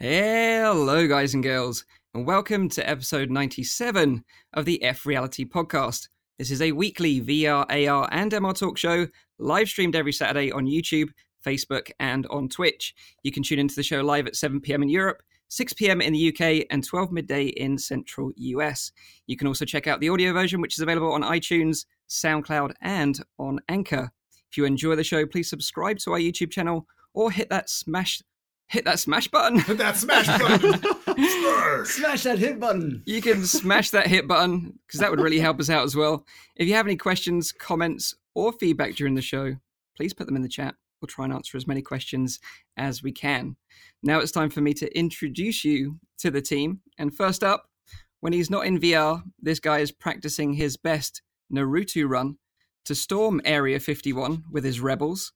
Hello, guys and girls, and welcome to episode 97 of the F Reality podcast. This is a weekly VR, AR, and MR talk show live streamed every Saturday on YouTube, Facebook, and on Twitch. You can tune into the show live at 7 p.m. in Europe, 6 p.m. in the UK, and 12 midday in central US. You can also check out the audio version, which is available on iTunes, SoundCloud, and on Anchor. If you enjoy the show, please subscribe to our YouTube channel or hit that smash hit that smash button. Hit that smash button. Smash. Smash that hit button. You can smash that hit button because that would really help us out as well. If you have any questions, comments, or feedback during the show, please put them in the chat. We'll try and answer as many questions as we can. Now it's time for me to introduce you to the team. And first up, when he's not in VR, this guy is practicing his best Naruto run to storm Area 51 with his rebels.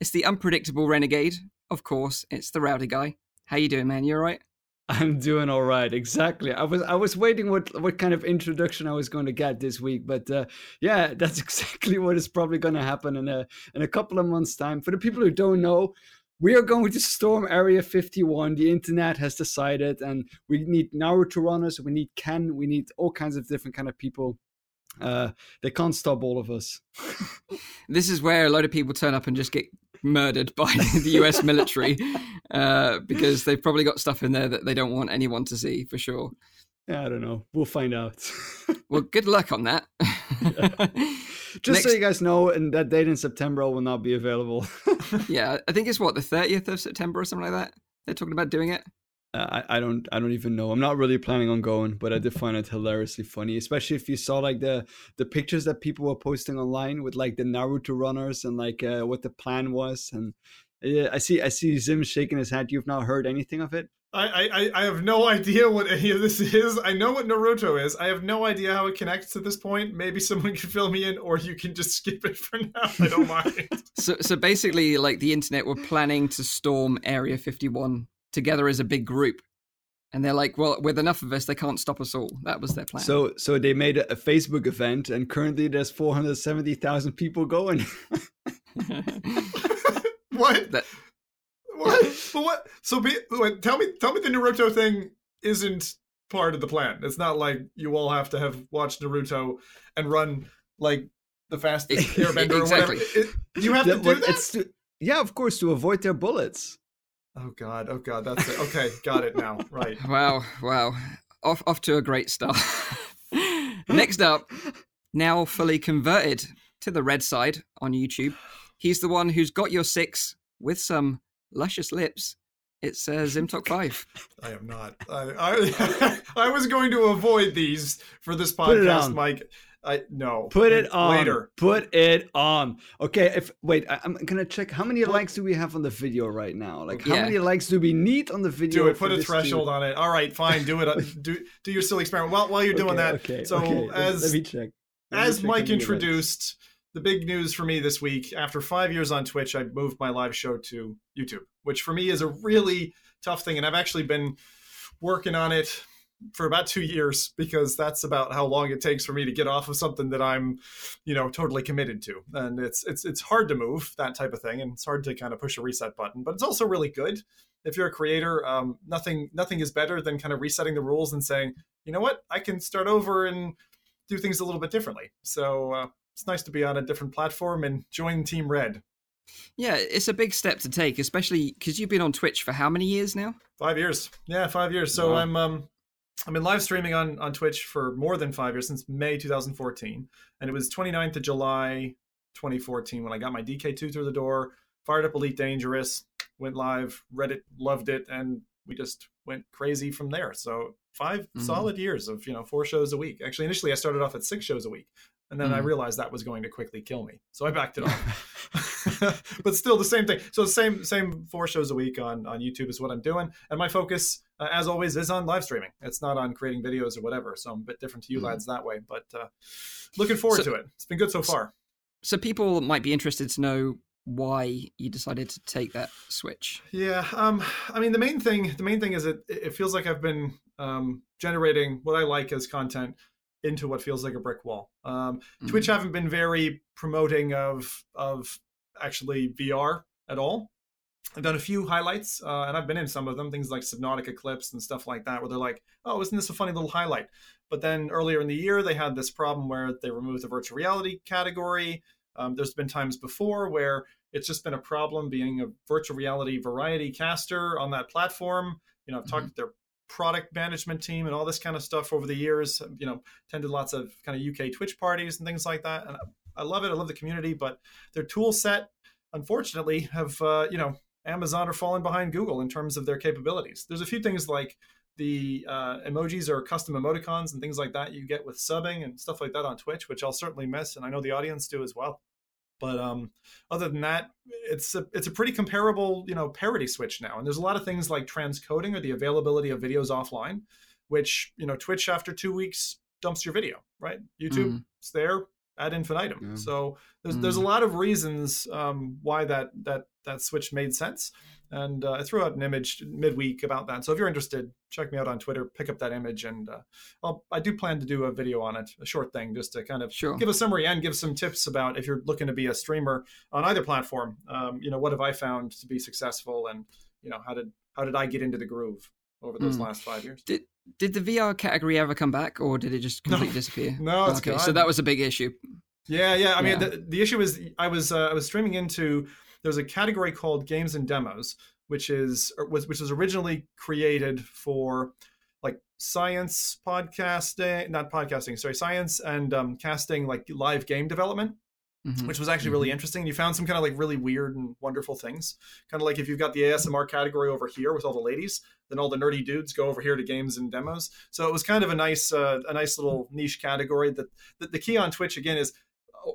It's the unpredictable renegade. Of course, it's the rowdy guy. How you doing, man? You all right? I'm doing all right. Exactly. I was I was waiting what what kind of introduction I was going to get this week, but uh, yeah, that's exactly what is probably going to happen in a in a couple of months' time. For the people who don't know, we are going to storm Area 51. The internet has decided, and we need Naruto runners. We need Ken. We need all kinds of different kind of people. Uh, they can't stop all of us. this is where a lot of people turn up and just get murdered by the US military uh, because they've probably got stuff in there that they don't want anyone to see for sure. Yeah, I don't know. We'll find out. well, good luck on that. Just Next... so you guys know, and that date in September will not be available. yeah, I think it's what the 30th of September or something like that. They're talking about doing it. Uh, I, I don't I don't even know. I'm not really planning on going, but I did find it hilariously funny, especially if you saw like the the pictures that people were posting online with like the Naruto runners and like uh, what the plan was. And uh, I see I see Zim shaking his head. You've not heard anything of it. I, I, I have no idea what any of this is. I know what Naruto is. I have no idea how it connects to this point. Maybe someone can fill me in, or you can just skip it for now. I don't mind. so, so basically, like the internet were planning to storm Area 51 together as a big group. And they're like, well, with enough of us, they can't stop us all. That was their plan. So, so they made a, a Facebook event, and currently there's 470,000 people going. what? That, what? but what? So be, wait, tell me, tell me the Naruto thing isn't part of the plan. It's not like you all have to have watched Naruto and run like the fastest airbender exactly. or whatever. It, you have to do that. To, yeah, of course, to avoid their bullets. Oh God! Oh God! That's it. Okay, got it now. Right. Wow! Wow! Off off to a great start. Next up, now fully converted to the red side on YouTube. He's the one who's got your six with some luscious lips. It's uh, Zimtok Five. I am not. I, I, I was going to avoid these for this podcast, Mike. I no. Put it on later. Put it on. Okay. If wait, I, am gonna check how many likes do we have on the video right now. Like how yeah. many likes do we need on the video? Do it. Put a threshold to... on it. All right. Fine. Do it. Uh, do do your silly experiment. While while you're doing that. Okay. So okay. as let me check. Let as me check Mike introduced, the big news for me this week after five years on Twitch, I moved my live show to YouTube, which for me is a really tough thing, and I've actually been working on it for about two years because that's about how long it takes for me to get off of something that I'm, you know, totally committed to. And it's it's it's hard to move that type of thing, and it's hard to kind of push a reset button. But it's also really good if you're a creator. Um, nothing nothing is better than kind of resetting the rules and saying, you know what, I can start over and do things a little bit differently. So uh, it's nice to be on a different platform and join Team Red. Yeah, it's a big step to take, especially because you've been on Twitch for how many years now? Five years. Yeah, five years. So wow. I'm um I've been live streaming on, on Twitch for more than five years, since May 2014. And it was 29th of July 2014 when I got my DK2 through the door, fired up Elite Dangerous, went live, Reddit loved it, and we just went crazy from there. So 5 mm-hmm. solid years of, you know, four shows a week. Actually, initially I started off at six shows a week. And then mm-hmm. I realized that was going to quickly kill me. So I backed it off. but still the same thing. So same same four shows a week on on YouTube is what I'm doing, and my focus, uh, as always, is on live streaming. It's not on creating videos or whatever. So I'm a bit different to you mm-hmm. lads that way, but uh, looking forward so, to it. It's been good so far. So people might be interested to know why you decided to take that switch. Yeah, um, I mean the main thing the main thing is it it feels like I've been um, generating what I like as content into what feels like a brick wall. Um, mm-hmm. Twitch haven't been very promoting of of actually VR at all. I've done a few highlights, uh, and I've been in some of them, things like Subnautica clips and stuff like that, where they're like, "Oh, isn't this a funny little highlight?" But then earlier in the year, they had this problem where they removed the virtual reality category. Um, there's been times before where it's just been a problem being a virtual reality variety caster on that platform. You know, I've talked mm-hmm. to their product management team and all this kind of stuff over the years. You know, attended lots of kind of UK Twitch parties and things like that. And I love it. I love the community, but their tool set, unfortunately, have uh, you know Amazon are falling behind Google in terms of their capabilities. There's a few things like the uh, emojis or custom emoticons and things like that you get with subbing and stuff like that on Twitch, which I'll certainly miss, and I know the audience do as well. But um, other than that, it's a it's a pretty comparable you know parity switch now, and there's a lot of things like transcoding or the availability of videos offline, which you know Twitch after two weeks dumps your video, right? YouTube, mm. it's there ad infinitum. Yeah. So there's mm. there's a lot of reasons um, why that that that switch made sense and uh, I threw out an image midweek about that. So if you're interested, check me out on Twitter, pick up that image, and uh, i do plan to do a video on it, a short thing, just to kind of sure. give a summary and give some tips about if you're looking to be a streamer on either platform. Um, you know, what have I found to be successful, and you know, how did how did I get into the groove over those mm. last five years? Did did the VR category ever come back, or did it just completely no. disappear? No, okay, gone. so that was a big issue. Yeah, yeah. I mean, the, the issue is I was uh, I was streaming into there's a category called games and demos, which is was which was originally created for like science podcasting, not podcasting, sorry, science and um, casting like live game development. Mm-hmm. Which was actually really mm-hmm. interesting. You found some kind of like really weird and wonderful things. Kind of like if you've got the ASMR category over here with all the ladies, then all the nerdy dudes go over here to games and demos. So it was kind of a nice, uh, a nice little niche category. That the, the key on Twitch again is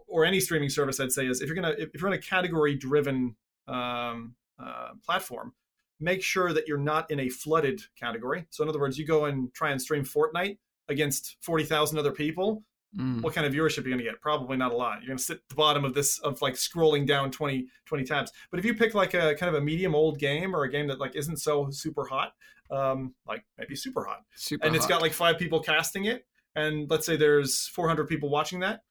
or any streaming service, I'd say, is if you're gonna if you're in a category driven um, uh, platform, make sure that you're not in a flooded category. So in other words, you go and try and stream Fortnite against forty thousand other people. Mm. What kind of viewership are you going to get? Probably not a lot. You're going to sit at the bottom of this of like scrolling down 20, 20 tabs. But if you pick like a kind of a medium old game or a game that like isn't so super hot, um, like maybe super hot, super and it's got like five people casting it, and let's say there's 400 people watching that,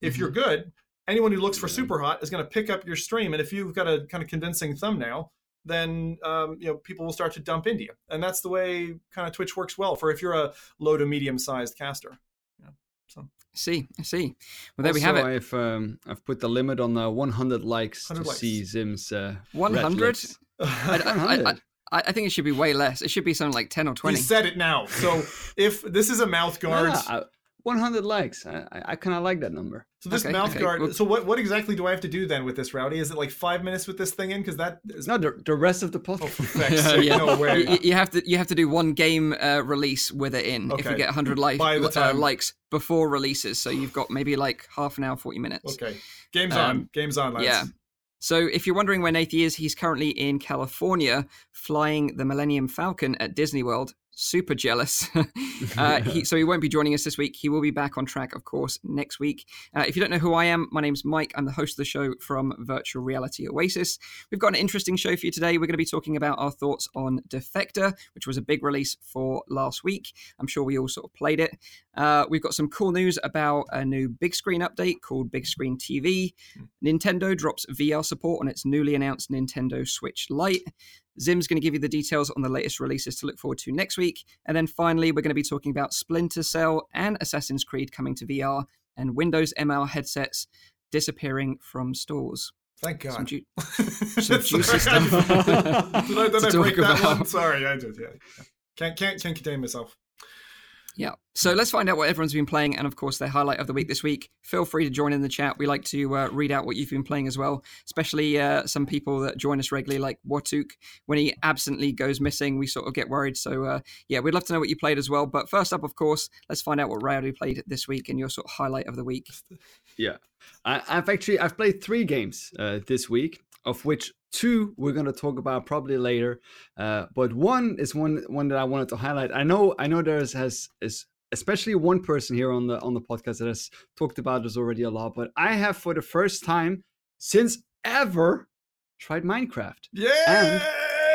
if mm-hmm. you're good, anyone who looks for super hot is going to pick up your stream. And if you've got a kind of convincing thumbnail, then um, you know people will start to dump into you. And that's the way kind of Twitch works well for if you're a low to medium sized caster. Yeah. So. I see, I see. Well, there also, we have it. I've um, I've put the limit on uh, 100 likes 100 to likes. see Zim's uh, 100. I, I, I, think it should be way less. It should be something like 10 or 20. He said it now. So if this is a mouth guard. Yeah, 100 likes. I, I kind of like that number. So this okay, mouth okay. guard. So what, what exactly do I have to do then with this rowdy? Is it like five minutes with this thing in? Because that is no the, the rest of the podcast. Oh, yeah. No way. You, you, have to you have to do one game uh, release with it in. Okay. If you get 100 like, uh, likes before releases, so you've got maybe like half an hour, 40 minutes. Okay. Games um, on. Games on. Lads. Yeah. So, if you're wondering where Nathy is, he's currently in California flying the Millennium Falcon at Disney World super jealous. uh, he, so he won't be joining us this week. He will be back on track, of course, next week. Uh, if you don't know who I am, my name's Mike. I'm the host of the show from Virtual Reality Oasis. We've got an interesting show for you today. We're going to be talking about our thoughts on Defector, which was a big release for last week. I'm sure we all sort of played it. Uh, we've got some cool news about a new big screen update called Bigscreen TV. Hmm. Nintendo drops VR support on its newly announced Nintendo Switch Lite. Zim's going to give you the details on the latest releases to look forward to next week. And then finally, we're going to be talking about Splinter Cell and Assassin's Creed coming to VR and Windows MR headsets disappearing from stores. Thank God. Some, ju- some juicy stuff. did break that one? Sorry, I did. Yeah. Can't, can't, can't contain myself. Yeah. So let's find out what everyone's been playing and, of course, their highlight of the week this week. Feel free to join in the chat. We like to uh, read out what you've been playing as well, especially uh, some people that join us regularly, like Watuk. When he absently goes missing, we sort of get worried. So, uh, yeah, we'd love to know what you played as well. But first up, of course, let's find out what Rowdy played this week and your sort of highlight of the week. Yeah. I, have actually I've played three games uh, this week of which two we're going to talk about probably later uh, but one is one one that i wanted to highlight i know i know there's has is especially one person here on the on the podcast that has talked about this already a lot but i have for the first time since ever tried minecraft yeah and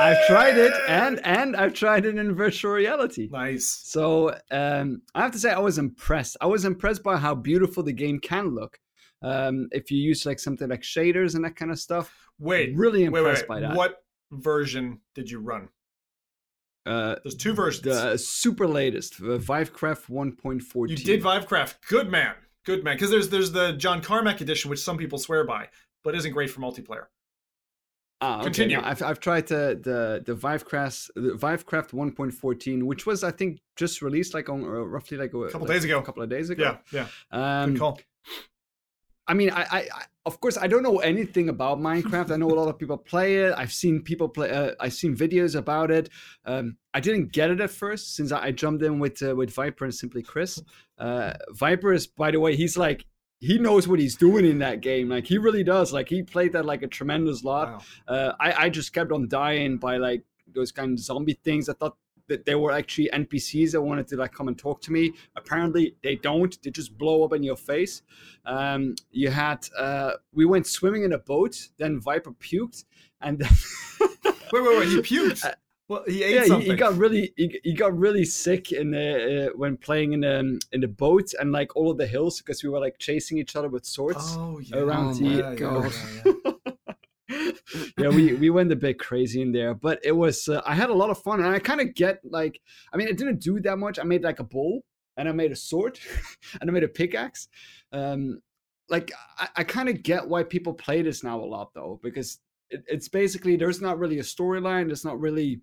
I've tried it and and I've tried it in virtual reality. Nice. So um, I have to say I was impressed. I was impressed by how beautiful the game can look. Um, if you use like something like shaders and that kind of stuff, Wait, really impressed wait, wait. by that. What version did you run? Uh, There's two versions. the super latest, uh, Vivecraft 1.14. You did Vivecraft. Good man. Good man. Because there's there's the John Carmack edition, which some people swear by, but isn't great for multiplayer. Ah, okay. Continue. No, I've, I've tried the the the Vivecraft the Vivecraft 1.14, which was I think just released like on uh, roughly like a A couple like days ago. A couple of days ago. Yeah, yeah. Um, Good call. I mean, I, I, I, of course, I don't know anything about Minecraft. I know a lot of people play it. I've seen people play. Uh, I've seen videos about it. Um, I didn't get it at first since I, I jumped in with uh, with Viper and Simply Chris. Uh, Viper is, by the way, he's like he knows what he's doing in that game. Like he really does. Like he played that like a tremendous lot. Wow. Uh, I, I just kept on dying by like those kind of zombie things. I thought that they were actually NPCs that wanted to like come and talk to me. Apparently they don't. They just blow up in your face. Um, you had uh, we went swimming in a boat. Then Viper puked, and then Wait, wait, wait. He puked. Well, he ate yeah, he, something. he got really he, he got really sick in the uh, when playing in the in the boat and like all of the hills because we were like chasing each other with swords. oh, yeah. around Oh the- God. yeah, yeah. we we went a bit crazy in there, but it was uh, I had a lot of fun, and I kind of get like I mean I didn't do that much. I made like a bowl, and I made a sword, and I made a pickaxe. Um, like I, I kind of get why people play this now a lot though, because it, it's basically there's not really a storyline, there's not really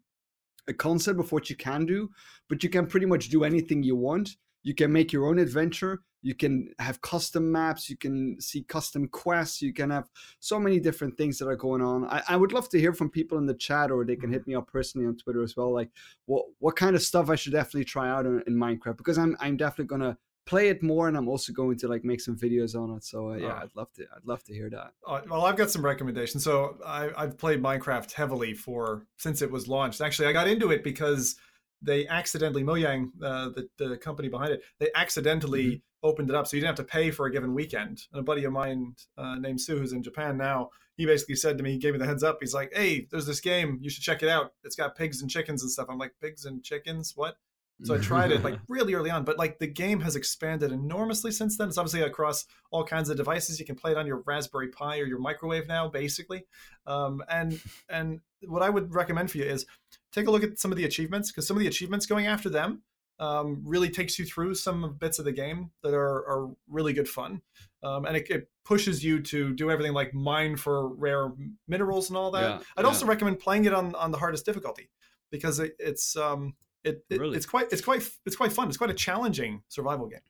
a concept of what you can do, but you can pretty much do anything you want. You can make your own adventure. You can have custom maps. You can see custom quests. You can have so many different things that are going on. I, I would love to hear from people in the chat, or they can hit me up personally on Twitter as well. Like what what kind of stuff I should definitely try out in, in Minecraft because I'm I'm definitely gonna play it more, and I'm also going to like make some videos on it. So uh, yeah, Oh. I'd love to I'd love to hear that. Uh, well, I've got some recommendations. So I, I've played Minecraft heavily for since it was launched. Actually, I got into it because they accidentally Mojang, uh, the the company behind it, they accidentally opened it up, so you didn't have to pay for a given weekend. And a buddy of mine uh, named Sue, who's in Japan now, he basically said to me, he gave me the heads up. He's like, "Hey, there's this game. You should check it out. It's got pigs and chickens and stuff." I'm like, "Pigs and chickens? What?" So I tried it like really early on, but like the game has expanded enormously since then. It's obviously across all kinds of devices. You can play it on your Raspberry Pi or your microwave now, basically. Um, and and what I would recommend for you is take a look at some of the achievements because some of the achievements going after them um, really takes you through some bits of the game that are, are really good fun. Um, and it, it pushes you to do everything like mine for rare minerals and all that. Yeah, I'd yeah. also recommend playing it on, on the hardest difficulty because it, it's um, it, it Really? it's quite it's quite it's quite fun. It's quite a challenging survival game.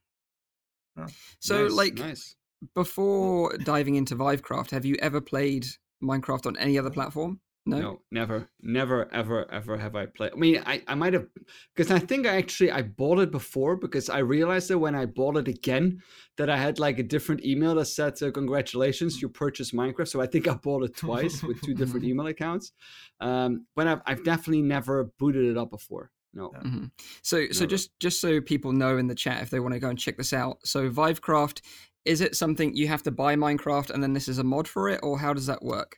So, Nice, like, nice. before diving into Vivecraft, have you ever played Minecraft on any other platform? No. No, never, never, ever, ever have I played. I mean, I, I might have, because I think I actually I bought it before because I realized that when I bought it again, that I had like a different email that said uh, congratulations, you purchased Minecraft. So I think I bought it twice with two different email accounts. Um, but I've, I've definitely never booted it up before. No. Yeah. Mhm. So, so Never. just just so people know in the chat if they want to go and check this out. So, Vivecraft, is it something you have to buy Minecraft and then this is a mod for it, or how does that work?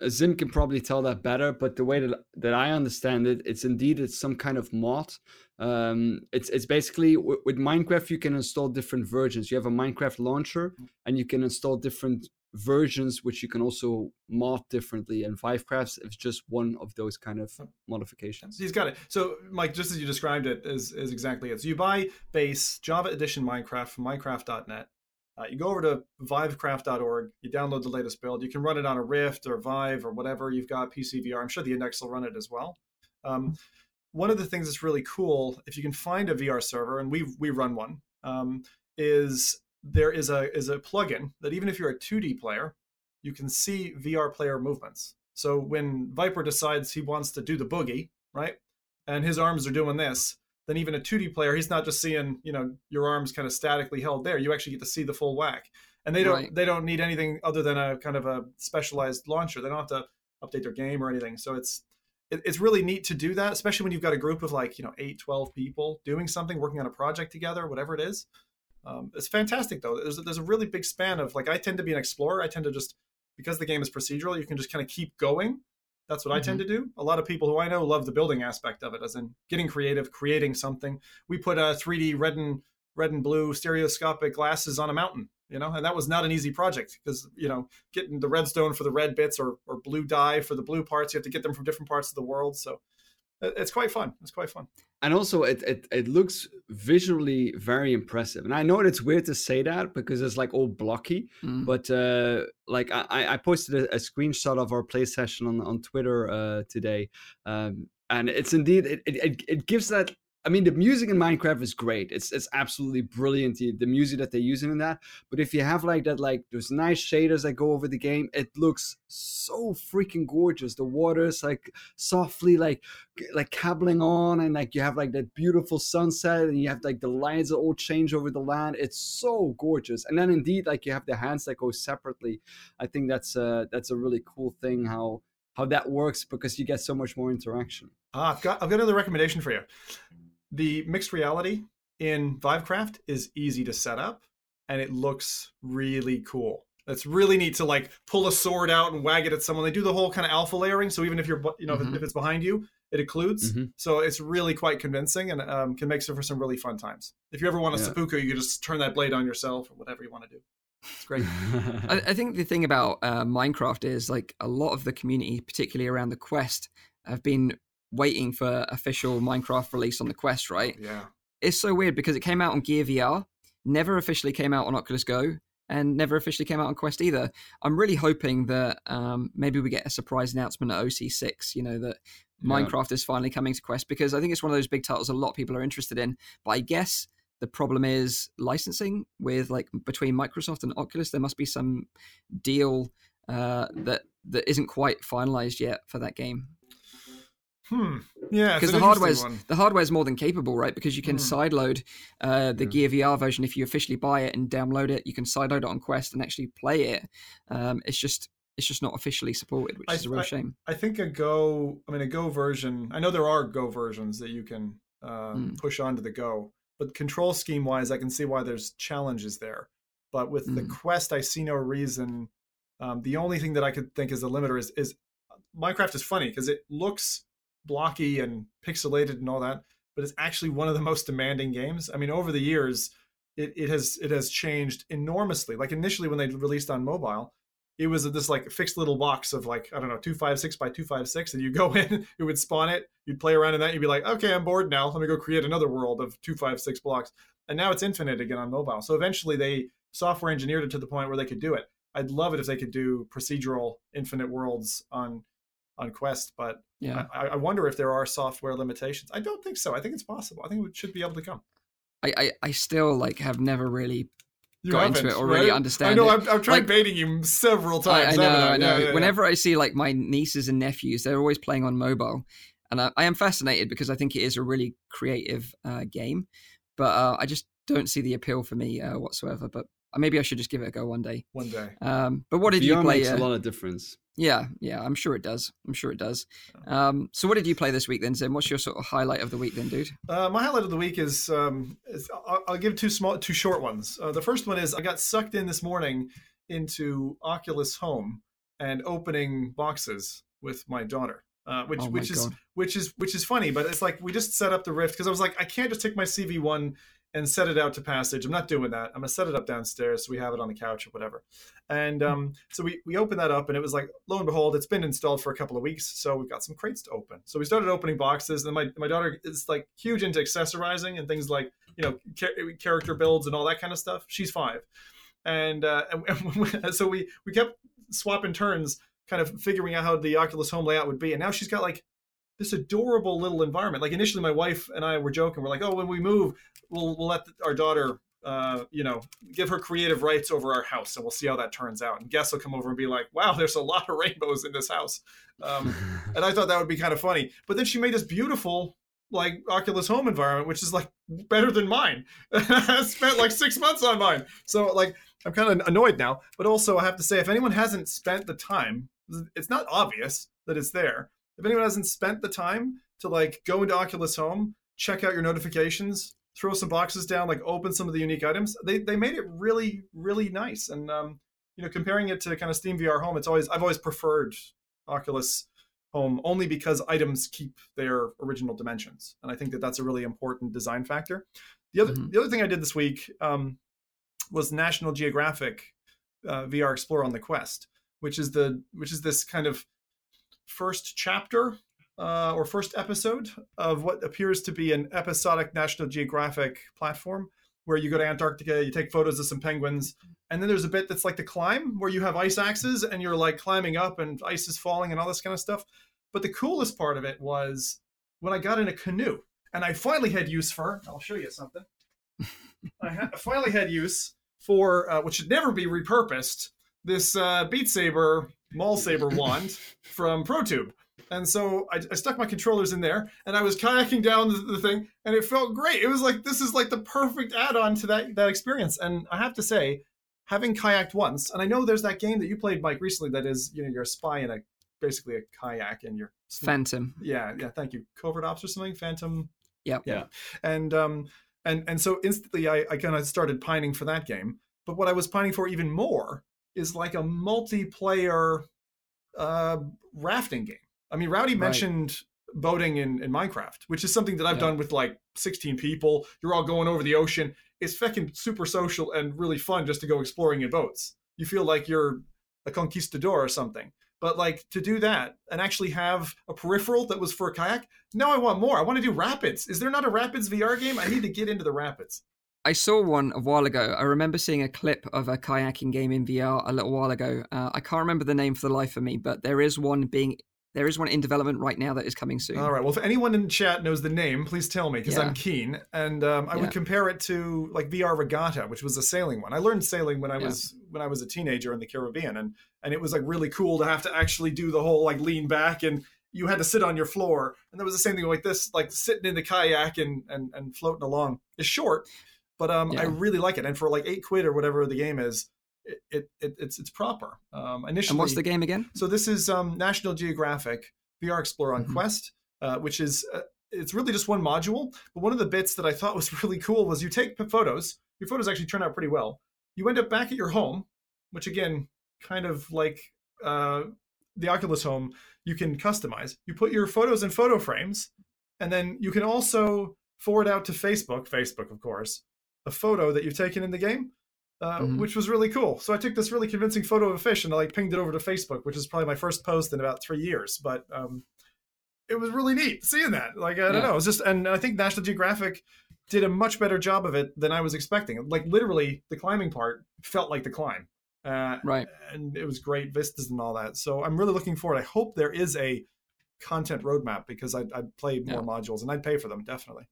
Uh, Zim can probably tell that better, but the way that that I understand it, it's indeed it's some kind of mod. Um, it's it's basically w- with Minecraft you can install different versions. You have a Minecraft launcher, and you can install different versions, which you can also mod differently. And Vivecraft is just one of those kind of modifications. He's got it. So, Mike, just as you described it, is is exactly it. So you buy base Java Edition Minecraft from Minecraft.net. Uh, you go over to vivecraft.org. You download the latest build. You can run it on a Rift or Vive or whatever you've got PCVR. I'm sure the Index will run it as well. Um, one of the things that's really cool, if you can find a VR server, and we we run one, um, is there is a is a plugin that even if you're a 2D player, you can see VR player movements. So when Viper decides he wants to do the boogie, right, and his arms are doing this, then even a 2D player, he's not just seeing you know your arms kind of statically held there. You actually get to see the full whack, and they don't Right. they don't need anything other than a kind of a specialized launcher. They don't have to update their game or anything. So it's it, it's really neat to do that, especially when you've got a group of like you know eight, 12 people doing something, working on a project together, whatever it is. Um, it's fantastic though. There's a, there's a really big span of like I tend to be an explorer. I tend to just because the game is procedural, you can just kind of keep going. That's what I tend to do. A lot of people who I know love the building aspect of it, as in getting creative, creating something. We put a 3D red and red and blue stereoscopic glasses on a mountain, you know, and that was not an easy project because you know getting the redstone for the red bits or or blue dye for the blue parts, you have to get them from different parts of the world. So it's quite fun. It's quite fun. And also, it, it it looks visually very impressive. And I know it's weird to say that because it's like all blocky, mm. but uh, like I, I posted a, a, screenshot of our play session on on Twitter uh, today, um, and it's indeed it, it it gives that I mean, the music in Minecraft is great. It's it's absolutely brilliant. The, the music that they're using in that. But if you have like that, like those nice shaders that go over the game, it looks so freaking gorgeous. The water is like softly like like cabbling on, and like you have like that beautiful sunset, and you have like the lines that all change over the land. It's so gorgeous. And then indeed, like you have the hands that go separately. I think that's uh that's a really cool thing how how that works because you get so much more interaction. Ah, I've got I've got another recommendation for you the mixed reality in Vivecraft is easy to set up and it looks really cool. It's really neat to like pull a sword out and wag it at someone. They do the whole kind of alpha layering, so even if you're you know mm-hmm. if, it's behind you, it occludes. Mm-hmm. So it's really quite convincing and um, can make for some really fun times. If you ever want a yeah. seppuku, you can just turn that blade on yourself or whatever you want to do. It's great. I, I, think the thing about uh, Minecraft is like a lot of the community, particularly around the quest, have been waiting for official Minecraft release on the Quest, right? Yeah. It's so weird because it came out on Gear VR, never officially came out on Oculus Go, and never officially came out on Quest either. I'm really hoping that um, maybe we get a surprise announcement at OC6, you know, that yeah. Minecraft is finally coming to Quest because I think it's one of those big titles a lot of people are interested in. But I guess the problem is licensing with like between Microsoft and Oculus. There must be some deal uh, that that isn't quite finalized yet for that game. Hmm. Yeah, because the hardware's one. the hardware's more than capable, right? Because you can hmm. sideload uh, the yeah. Gear VR version if you officially buy it and download it. You can sideload it on Quest and actually play it. Um, it's just it's just not officially supported, which I, is a real I, shame. I think a Go, I mean a Go version. I know there are Go versions that you can uh, mm. push onto the Go, but control scheme wise, I can see why there's challenges there. But with mm. the hmm. Quest, I see no reason. Um, the only thing that I could think is a limiter is, is Minecraft is funny because it looks blocky and pixelated and all that, but it's actually one of the most demanding games. I mean, over the years, it, it has it has changed enormously. Like initially when they released on mobile, it was this like fixed little box of like I don't know two five six by two five six, and you go in, it would spawn it, you'd play around in that, you'd be like, okay, I'm bored now. Let me go create another world of two five six blocks, and now it's infinite again on mobile. So eventually they software engineered it to the point where they could do it. I'd love it if they could do procedural infinite worlds on on Quest, but yeah, I, I, wonder if there are software limitations. I don't think so. I think it's possible. I think it should be able to come. I I, I still like have never really you got into it or right? really understand. I know. it. I've, I've tried like, baiting you several times. I, I know. I, I know. Yeah, yeah, Whenever I see like my nieces and nephews, they're always playing on mobile, and I, I am fascinated because I think it is a really creative uh, game, but uh, I just don't see the appeal for me uh, whatsoever. But maybe I should just give it a go one day. One day. Um, but what did VR you play? Makes a uh, lot of difference. Yeah, yeah, I'm sure it does. I'm sure it does. Um, so, what did you play this week then, Zim? What's your sort of highlight of the week then, dude? Uh, my highlight of the week is, um, is I'll, I'll, give two small, two short ones. Uh, the first one is I got sucked in this morning into Oculus Home and opening boxes with my daughter. Uh, which oh which is God. which is which is funny, but it's like we just set up the Rift because I was like I can't just take my CV1 and set it out to passage. I'm not doing that. I'm gonna set it up downstairs so we have it on the couch or whatever. And hmm. um, so we we opened that up, and it was like, lo and behold, it's been installed for a couple of weeks. So we've got some crates to open. So we started opening boxes, and my my daughter is like huge into accessorizing and things like you know character builds and all that kind of stuff. She's five, and uh, and, and so we we kept swapping turns, kind of figuring out how the Oculus Home layout would be. And now she's got like this adorable little environment. Like initially, my wife and I were joking. We're like, "Oh, when we move, we'll we'll let our daughter, uh, you know, give her creative rights over our house, and we'll see how that turns out." And guests will come over and be like, "Wow, there's a lot of rainbows in this house," um, and I thought that would be kind of funny. But then she made this beautiful like Oculus Home environment, which is like better than mine. I spent like six months on mine, so like I'm kind of annoyed now. But also, I have to say, if anyone hasn't spent the time, it's not obvious that it's there if anyone hasn't spent the time to like go into Oculus Home, check out your notifications, throw some boxes down, like open some of the unique items, they they made it really really nice. And um, you know, comparing it to kind of Steam VR Home, it's always I've always preferred Oculus Home only because items keep their original dimensions, and I think that that's a really important design factor. The other mm-hmm. the other thing I did this week, um, was National Geographic uh, VR Explorer on the Quest, which is the which is this kind of first chapter uh, or first episode of what appears to be an episodic National Geographic platform where you go to Antarctica, you take photos of some penguins, and then there's a bit that's like the climb where you have ice axes and you're like climbing up and ice is falling and all this kind of stuff. But the coolest part of it was when I got in a canoe and I finally had use for. I'll show you something. I, I finally had use for uh, which should never be repurposed. This uh, Beat Saber Maul Saber wand from ProTube. And so I, I, stuck my controllers in there and I was kayaking down the, the, thing and it felt great. It was like, this is like the perfect add on to that, that experience. And I have to say, having kayaked once, and I know there's that game that you played, Mike, recently that is, you know, you're a spy in a basically a kayak and you're Phantom. Yeah, yeah, thank you. Covert Ops or something? Phantom. Yep. Yeah. And um and and so instantly I, I kind of started pining for that game. But what I was pining for even more is like a multiplayer uh, rafting game. I mean, Rowdy right. mentioned boating in, in Minecraft, which is something that I've yeah. done with like 16 people. You're all going over the ocean. It's fucking super social and really fun just to go exploring in boats. You feel like you're a conquistador or something. But like to do that and actually have a peripheral that was for a kayak, no, I want more. I want to do rapids. Is there not a rapids VR game? I need to get into the rapids. I saw one a while ago. I remember seeing a clip of a kayaking game in VR a little while ago. Uh, I can't remember the name for the life of me, but there is one being there is one in development right now that is coming soon. All right. Well, if anyone in chat knows the name, please tell me because yeah. I'm keen. And um, I yeah. would compare it to like VR Regatta, which was a sailing one. I learned sailing when I yeah. was when I was a teenager in the Caribbean, and and it was like really cool to have to actually do the whole like lean back and you had to sit on your floor. And there was the same thing like this, like sitting in the kayak and and and floating along. It's short, but um, yeah. I really like it. And for like eight quid or whatever the game is, it, it, it it's it's proper. Um, initially, and what's the game again? So this is um, National Geographic VR Explorer on mm-hmm. Quest, uh, which is uh, it's really just one module. But one of the bits that I thought was really cool was you take photos. Your photos actually turn out pretty well. You end up back at your home, which again, kind of like uh, the Oculus Home, you can customize. You put your photos in photo frames, and then you can also forward out to Facebook, Facebook of course, a photo that you've taken in the game, uh, mm-hmm. which was really cool. So I took this really convincing photo of a fish and I like pinged it over to Facebook, which is probably my first post in about three years. But um, it was really neat seeing that. Like I don't know, it was just, and I think National Geographic did a much better job of it than I was expecting. Like literally, the climbing part felt like the climb. Uh, right. And it was great vistas and all that. So I'm really looking forward. I hope there is a content roadmap because I'd, I'd play more yeah. modules and I'd pay for them definitely.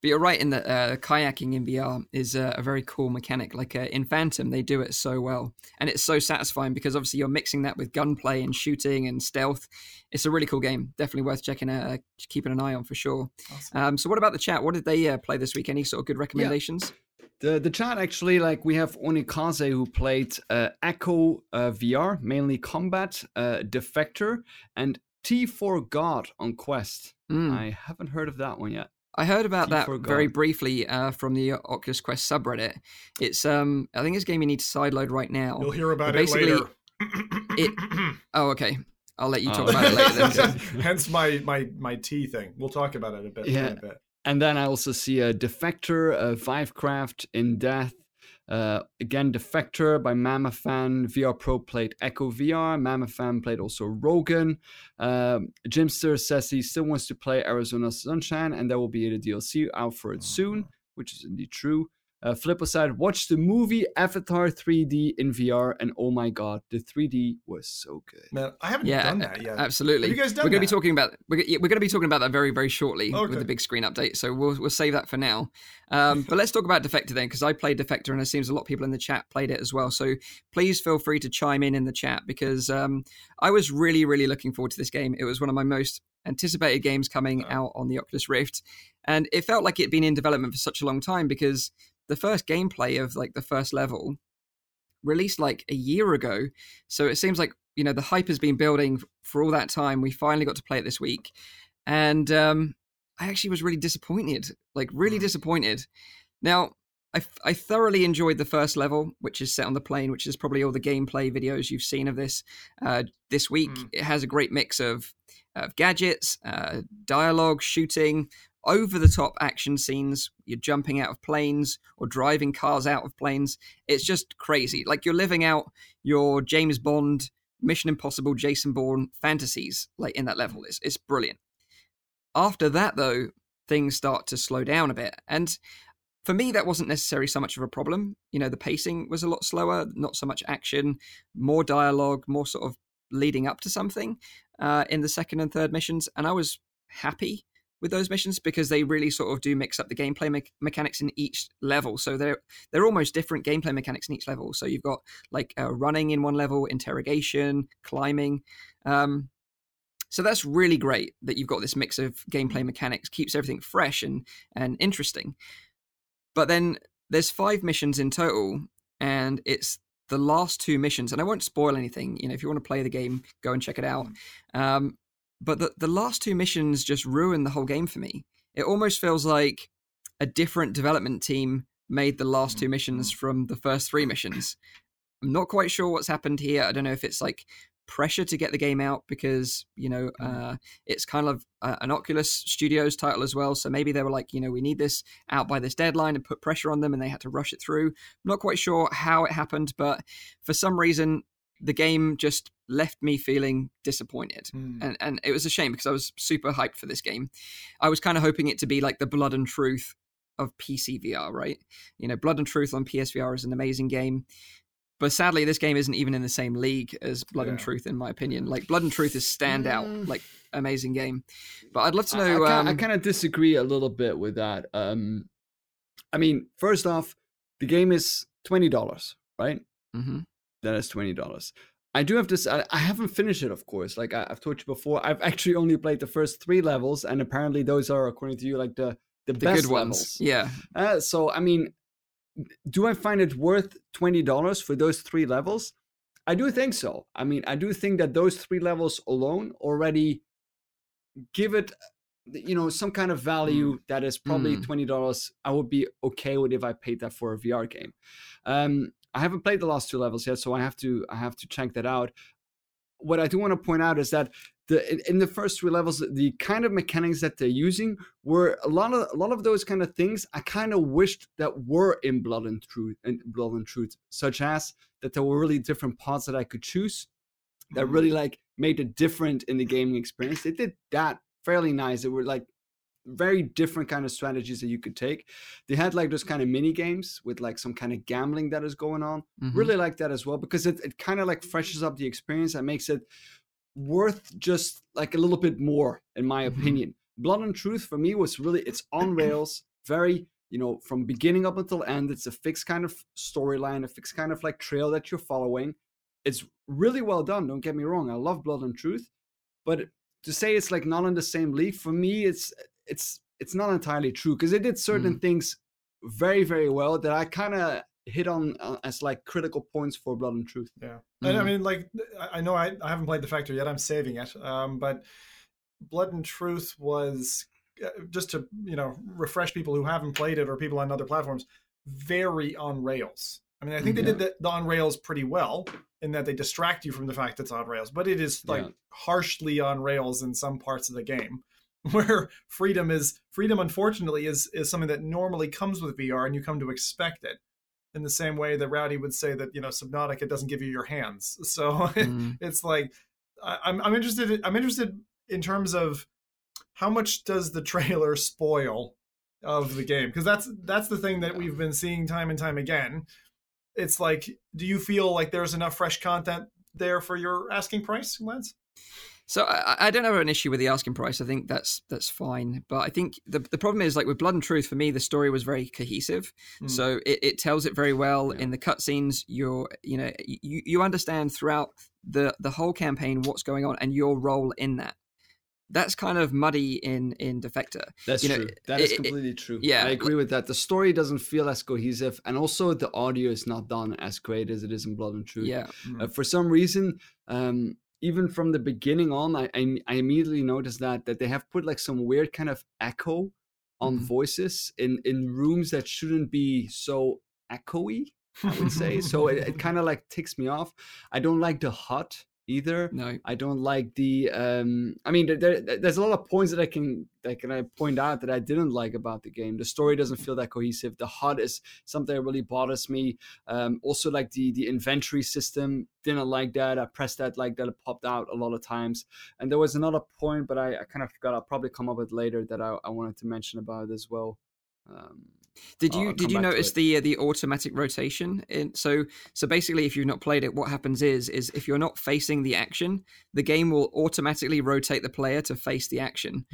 But you're right in that uh, kayaking in VR is uh, a very cool mechanic. Like uh, in Phantom, they do it so well, and it's so satisfying because obviously you're mixing that with gunplay and shooting and stealth. It's a really cool game. Definitely worth checking, uh, keeping an eye on for sure. Awesome. Um, so, what about the chat? What did they uh, play this week? Any sort of good recommendations? Yeah. The, the chat actually like we have Onikaze who played uh, Echo VR mainly combat Defector and Tea for God on Quest. Mm. I haven't heard of that one yet. I heard about that very briefly uh, from the Oculus Quest subreddit. It's um, I think it's a game you need to sideload right now. You'll hear about it later. it, oh, okay. I'll let you talk oh. about it later. Then. Hence my my my T thing. We'll talk about it a bit. Yeah. A bit. And then I also see a Defector, a Vivecraft in Death, uh, again, Defector by Mamafan. VR Pro played Echo VR. Mamafan played also Rogan. Um, Jimster says he still wants to play Arizona Sunshine, and there will be a DLC out for it soon, which is indeed true. Uh, Flippo said, watch the movie Avatar 3D in VR, and oh my god, the 3D was so good. Man, I haven't yeah, done that yet. Absolutely. Have you guys done we're going to be talking about we're, we're going to be talking about that very very shortly okay. with the big screen update. So we'll we'll save that for now. Um, but let's talk about Defector then, because I played Defector, and it seems a lot of people in the chat played it as well. So please feel free to chime in in the chat because um, I was really really looking forward to this game. It was one of my most anticipated games coming oh. out on the Oculus Rift, and it felt like it'd been in development for such a long time because the first gameplay of like the first level released like a year ago. So it seems like you know the hype has been building for all that time. We finally got to play it this week, and um, I actually was really disappointed, like really mm. disappointed. Now I, I thoroughly enjoyed the first level, which is set on the plane, which is probably all the gameplay videos you've seen of this uh, this week. Mm. It has a great mix of of gadgets, uh, dialogue, shooting, over the top action scenes. You're jumping out of planes or driving cars out of planes. It's just crazy. Like you're living out your James Bond, Mission Impossible, Jason Bourne fantasies, like in that level. It's, it's brilliant. After that, though, things start to slow down a bit. And for me, that wasn't necessarily so much of a problem. You know, the pacing was a lot slower, not so much action, more dialogue, more sort of leading up to something uh, in the second and third missions. And I was happy with those missions because they really sort of do mix up the gameplay me- mechanics in each level. So they're they're almost different gameplay mechanics in each level. So you've got like uh, running in one level, interrogation, climbing. Um, so that's really great that you've got this mix of gameplay mechanics, keeps everything fresh and and interesting. But then there's five missions in total, and it's the last two missions. And I won't spoil anything. You know, if you want to play the game, go and check it out. Um, but the the last two missions just ruin the whole game for me. It almost feels like a different development team made the last two missions from the first three missions. I'm not quite sure what's happened here. I don't know if it's like pressure to get the game out because you know uh, it's kind of uh, an Oculus Studios title as well. So maybe they were like, you know, we need this out by this deadline and put pressure on them, and they had to rush it through. I'm not quite sure how it happened, but for some reason the game just left me feeling disappointed. Mm. And, and it was a shame because I was super hyped for this game. I was kind of hoping it to be like the blood and truth of PC VR, right? You know, Blood and Truth on PSVR is an amazing game. But sadly, this game isn't even in the same league as Blood yeah. and Truth, in my opinion. Like Blood and Truth is standout, mm. like amazing game. But I'd love to know. I, I, um, I kind of disagree a little bit with that. Um, I mean, first off, the game is twenty dollars, right? Mm-hmm. That is twenty dollars. I do have this. I, I, haven't finished it, of course. Like I, have told you before, I've actually only played the first three levels, and apparently those are, according to you, like the the, the best good ones. Levels. Yeah. Uh, so I mean, do I find it worth twenty dollars for those three levels? I do think so. I mean, I do think that those three levels alone already give it, you know, some kind of value mm. that is probably mm. twenty dollars. I would be okay with if I paid that for a VR game. Um, I haven't played the last two levels yet, so I have to I have to check that out. What I do want to point out is that the in the first three levels, the kind of mechanics that they're using were a lot of a lot of those kind of things I kind of wished that were in Blood and Truth and Blood and Truth, such as that there were really different parts that I could choose that mm-hmm. really like made it different in the gaming experience. They did that fairly nice. It were like very different kind of strategies that you could take. They had like those kind of mini games with like some kind of gambling that is going on. Mm-hmm. Really like that as well because it, it kind of like freshens up the experience and makes it worth just like a little bit more, in my mm-hmm. opinion. Blood and Truth for me was really it's on rails, very you know from beginning up until end. It's a fixed kind of storyline, a fixed kind of like trail that you're following. It's really well done. Don't get me wrong. I love Blood and Truth, but to say it's like not in the same league for me, it's it's it's not entirely true because they did certain mm. things very very well that I kind of hit on uh, as like critical points for Blood and Truth. Yeah, mm-hmm. and I mean, like I know I, I haven't played the Defector yet. I'm saving it, um, but Blood and Truth was uh, just to you know refresh people who haven't played it or people on other platforms, very on rails. I mean, I think they did the, the on rails pretty well in that they distract you from the fact it's on rails, but it is like yeah. harshly on rails in some parts of the game. Where freedom is freedom, unfortunately, is is something that normally comes with VR, and you come to expect it in the same way that Rowdy would say that you know Subnautica doesn't give you your hands. So mm. it's like I, I'm I'm interested. I'm interested in terms of how much does the trailer spoil of the game because that's that's the thing that we've been seeing time and time again. It's like, do you feel like there's enough fresh content there for your asking price, Lance? So I, I, don't have an issue with the asking price. I think that's that's fine. But I think the the problem is like with Blood and Truth for me, the story was very cohesive. Mm. So it, it tells it very well yeah. in the cutscenes. You're you know you you understand throughout the the whole campaign what's going on and your role in that. That's kind of muddy in in Defector. That's you know, true. That is completely it, true. Yeah, I agree with that. The story doesn't feel as cohesive, and also the audio is not done as great as it is in Blood and Truth. Yeah. Mm. Uh, for some reason, um, even from the beginning on, I, I, I immediately noticed that that they have put like some weird kind of echo on mm-hmm. voices in in rooms that shouldn't be so echoey. I would say so. It, it kind of like ticks me off. I don't like the HUD either. No. I don't like the. Um, I mean, there, there, there's a lot of points that I can that can I point out that I didn't like about the game. The story doesn't feel that cohesive. The HUD is something that really bothers me. Um, also, like the the inventory system, didn't like that. I pressed that like that, it popped out a lot of times. And there was another point, but I, I kind of forgot. I'll probably come up with later that I, I wanted to mention about it as well. Um, Did you I'll did you notice the uh, the automatic rotation? In, so so basically, if you've not played it, what happens is is if you're not facing the action, the game will automatically rotate the player to face the action.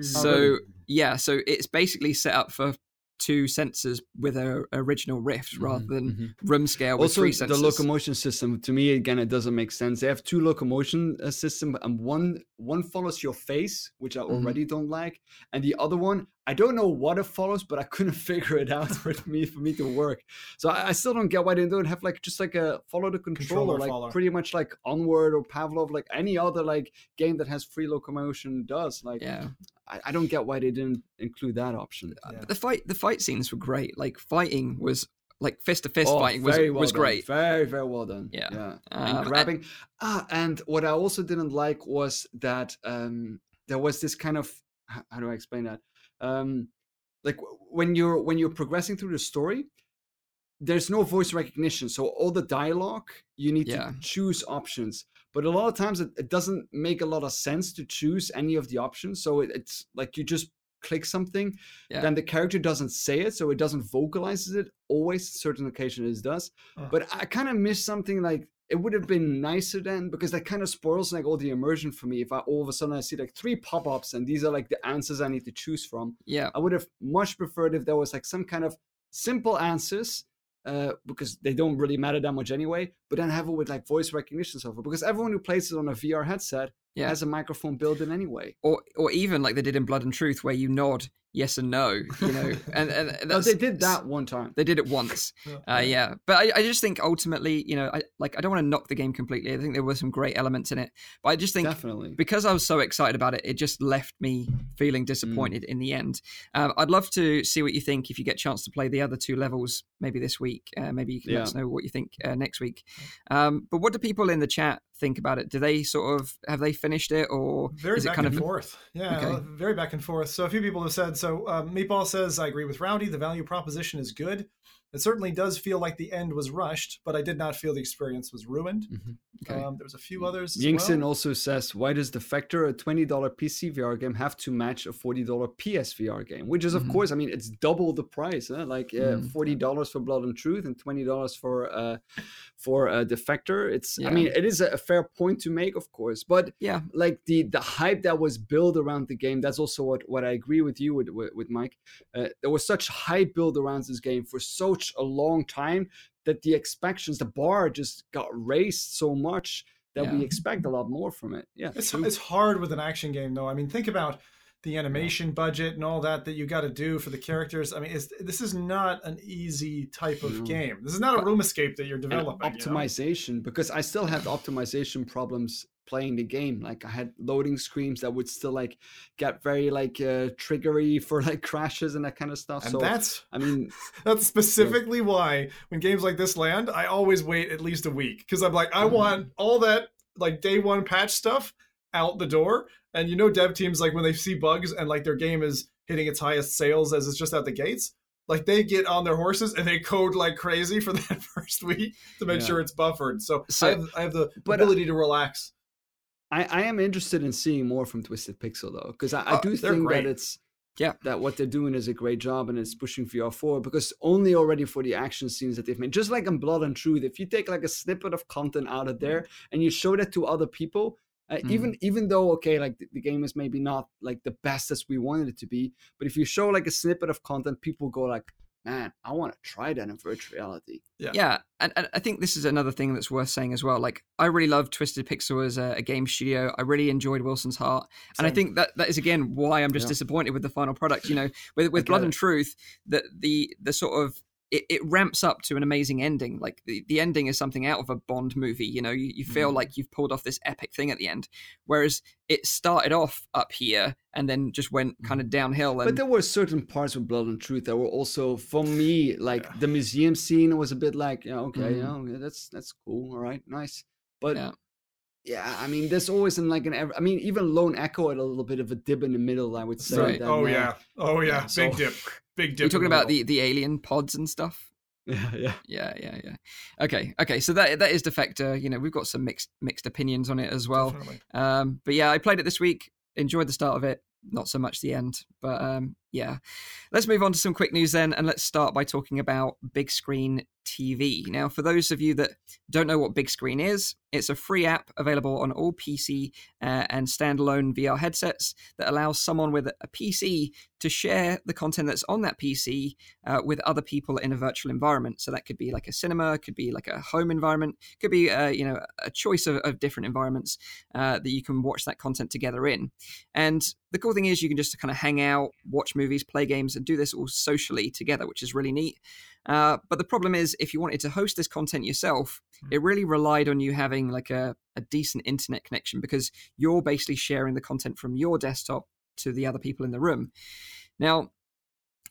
So really? yeah, so it's basically set up for two sensors with a original rift rather Mhm, than mhm. room scale with also three the locomotion system to me again it doesn't make sense they have two locomotion uh, system and one one follows your face which i Mhm. already don't like and the other one i don't know what it follows but i couldn't figure it out for me for me to work so i, I still don't get why they don't have like just like a follow the controller, Controller like follow. pretty much like onward or pavlov like any other like game that has free locomotion does like yeah, I, I don't get why they didn't include that option Yeah. but the fight the fight scenes were great. Like fighting was like fist to fist Oh, fighting was well was done. great. Very, very well done. Yeah. Yeah. Um, and and- grabbing. ah, and what I also didn't like was that um, there was this kind of how do I explain that? Um, like when you're when you're progressing through the story, there's no voice recognition, so all the dialogue you need Yeah. to choose options. But a lot of times it, it doesn't make a lot of sense to choose any of the options. So it, it's like you just click something, Yeah. then the character doesn't say it, so it doesn't vocalizes it. Always, certain occasions it does. Oh. But I kind of miss something like it would have been nicer then because that kind of spoils like all the immersion for me. If I all of a sudden I see like three pop-ups and these are like the answers I need to choose from, Yeah, I would have much preferred if there was like some kind of simple answers uh, because they don't really matter that much anyway. But then have it with like voice recognition software because everyone who plays it on a VR headset Yeah. has a microphone built in anyway. or or even like they did in Blood and Truth, where you nod yes and no, you know, and and No, they did that one time. They did it once. Yeah. Uh, yeah, but I, I just think ultimately, you know, I like I don't want to knock the game completely. I think there were some great elements in it, but I just think Definitely. because I was so excited about it, it just left me feeling disappointed in the end. Um, I'd love to see what you think if you get a chance to play the other two levels, maybe this week. Uh, maybe you can let us know what you think uh, next week. Um, but what do people in the chat think about it? Do they sort of have they finished it, or very is it back kind and of forth. Yeah, Okay. uh, very back and forth. So a few people have said. So um, Meatball says, "I agree with Rowdy. The value proposition is good. It certainly does feel like the end was rushed, but I did not feel the experience was ruined." Mhm. Okay. Um, there was a few others. as Yingson well. also says, why does Defector, a $20 PC VR game, have to match a $40 PS VR game? Which is, of Mhm. course, I mean, it's double the price. Huh? Like uh, Mm. $40 for Blood and Truth and $20 for uh, for uh, Defector. It's, Yeah. I mean, it is a, a fair point to make, of course. But yeah, like the the hype that was built around the game that's also what what i agree with you with with, with mike uh, there was such hype built around this game for such a long time that the expectations the bar just got raised so much that we expect a lot more from it yeah It's it's hard with an action game though. I mean, think about the animation budget and all that that you got to do for the characters. I mean, this is not an easy type of No. game. This is not a room escape that you're And developing. you know? optimization because i still had optimization problems playing the game like i had loading screens that would still like get very like uh triggery for like crashes and that kind of stuff And so that's i mean that's specifically why when games like this land, I always wait at least a week because I'm like, I Mhm. want all that like day one patch stuff out the door. And you know, dev teams like when they see bugs and like their game is hitting its highest sales as it's just out the gates, like they get on their horses and they code like crazy for that first week to make Yeah. sure it's buffered. So, So- I, have, I have the uh, ability to relax. I, I am interested in seeing more from Twisted Pixel though, because I, I Oh, do think great. that it's Yeah. that what they're doing is a great job and it's pushing VR forward. Because only already for the action scenes that they've made, just like in Blood and Truth, if you take like a snippet of content out of there and you show that to other people, uh, Mm. even even though okay, like the, the game is maybe not like the best as we wanted it to be, but if you show like a snippet of content, people go like, man, I want to try that in virtual reality. Yeah. yeah and, and i think this is another thing that's worth saying as well like i really love twisted pixel as a, a game studio i really enjoyed wilson's heart and i think that that is again why i'm just Yeah. disappointed with the final product you know with, with blood it. and truth that the the sort of it, it ramps up to an amazing ending like the, the ending is something out of a bond movie you know you, you feel Mhm. like you've pulled off this epic thing at the end whereas it started off up here and then just went kind of downhill and But there were certain parts of Blood and Truth that were also, for me, like Yeah. the museum scene was a bit like, yeah, okay, Mhm. yeah, okay, that's that's cool, all right, nice. But Yeah. Yeah, I mean, there's always in like an. I mean, even Lone Echo had a little bit of a dip in the middle. I would say. Right. oh uh, yeah. Oh yeah. yeah Big so, dip. Big. You're talking about the the alien pods and stuff. Yeah, yeah, yeah, yeah, yeah. Okay, okay. So that that is Defector. You know, we've got some mixed mixed opinions on it as well. Um, but yeah, I played it this week. Enjoyed the start of it not so much the end. But um, yeah, let's move on to some quick news then, and let's start by talking about Bigscreen TV. Now, for those of you that don't know what Bigscreen is, it's a free app available on all PC uh, and standalone VR headsets that allows someone with a PC to share the content that's on that PC uh, with other people in a virtual environment. So that could be like a cinema, could be like a home environment, could be uh, you know a choice of, of different environments uh, that you can watch that content together in. And the cool thing is you can just kind of hang out, watch movies, play games, and do this all socially together, which is really neat. Uh, but the problem is, if you wanted to host this content yourself, hmm. it really relied on you having like a, a decent internet connection because you're basically sharing the content from your desktop to the other people in the room. Now,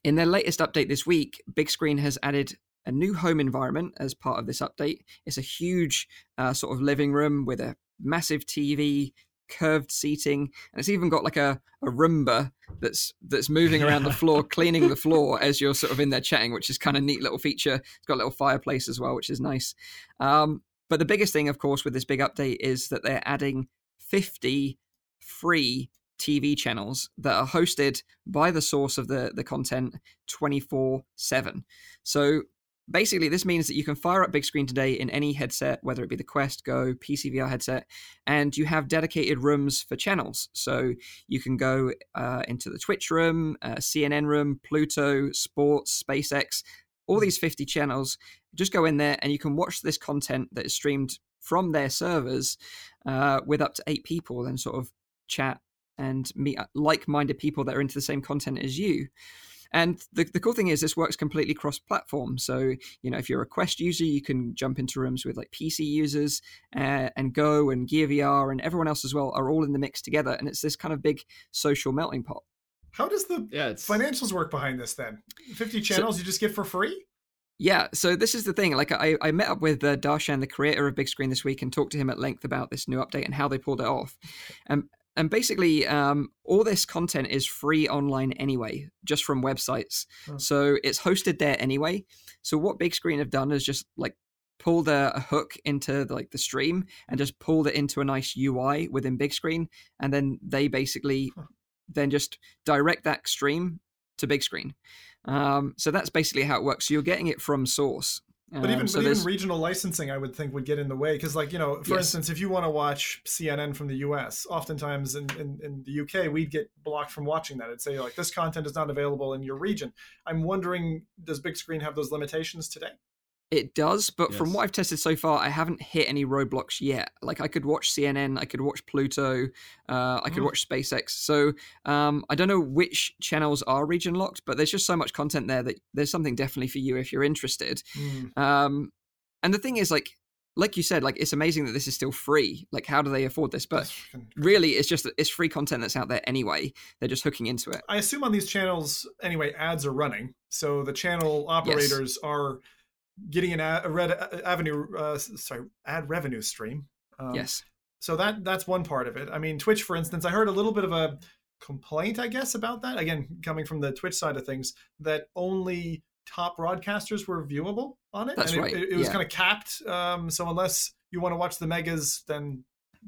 in their latest update this week, Bigscreen has added a new home environment as part of this update. It's a huge uh, sort of living room with a massive TV, curved seating, and it's even got like a, a Roomba that's that's moving around the floor, cleaning the floor as you're sort of in there chatting, which is kind of neat little feature. It's got a little fireplace as well, which is nice. Um, but the biggest thing, of course, with this big update is that they're adding 50 free TV channels that are hosted by the source of the, the content 24 7. So basically this means that you can fire up Bigscreen today in any headset whether it be the quest go pcvr headset and you have dedicated rooms for channels. So you can go uh, into the twitch room uh, cnn room pluto sports spacex all these 50 channels. Just go in there and you can watch this content that is streamed from their servers uh, with up to eight people and sort of chat and meet uh, like-minded people that are into the same content as you and the, the cool thing is, this works completely cross platform. So, you know, if you're a Quest user, you can jump into rooms with like PC users uh, and Go and Gear VR and everyone else as well are all in the mix together. And it's this kind of big social melting pot. How does the yeah, financials work behind this then? 50 channels so, you just get for free? Yeah, so this is the thing. Like, I, I met up with uh, Darshan, the creator of Bigscreen, this week, and talked to him at length about this new update and how they pulled it off. And and basically um, all this content is free online anyway just from websites. Oh. so it's hosted there anyway. So what Bigscreen have done is just like pulled a, a, hook into the, like the stream and just pulled it into a nice ui within Bigscreen. And then they basically huh. then just direct that stream to Bigscreen. Um, so that's basically how it works. So you're getting it from source but even, um, so but even regional licensing, I would think, would get in the way because, like you know, for yes. instance, if you want to watch CNN from the U.S., oftentimes in, in, in, the U.K. we'd get blocked from watching that. It'd say like this content is not available in your region. I'm wondering, does Bigscreen have those limitations today? It does, but yes. from what I've tested so far, I haven't hit any roadblocks yet. Like I could watch CNN, I could watch Pluto, uh, I could mm. watch SpaceX. So um, I don't know which channels are region locked, but there's just so much content there that there's something definitely for you if you're interested. Mm. Um, and the thing is, like, like you said, like it's amazing that this is still free. Like, how do they afford this? But really, it's just it's free content that's out there anyway. They're just hooking into it. I assume on these channels anyway, ads are running, so the channel operators yes. are getting an ad, a red avenue, uh, sorry, ad revenue stream. Um, yes. So that that's one part of it. I mean, Twitch, for instance, I heard a little bit of a complaint, I guess, about that. Again, coming from the Twitch side of things, that only top broadcasters were viewable on it. That's and right. It, it, was yeah. kind of capped. Um, so unless you want to watch the megas, then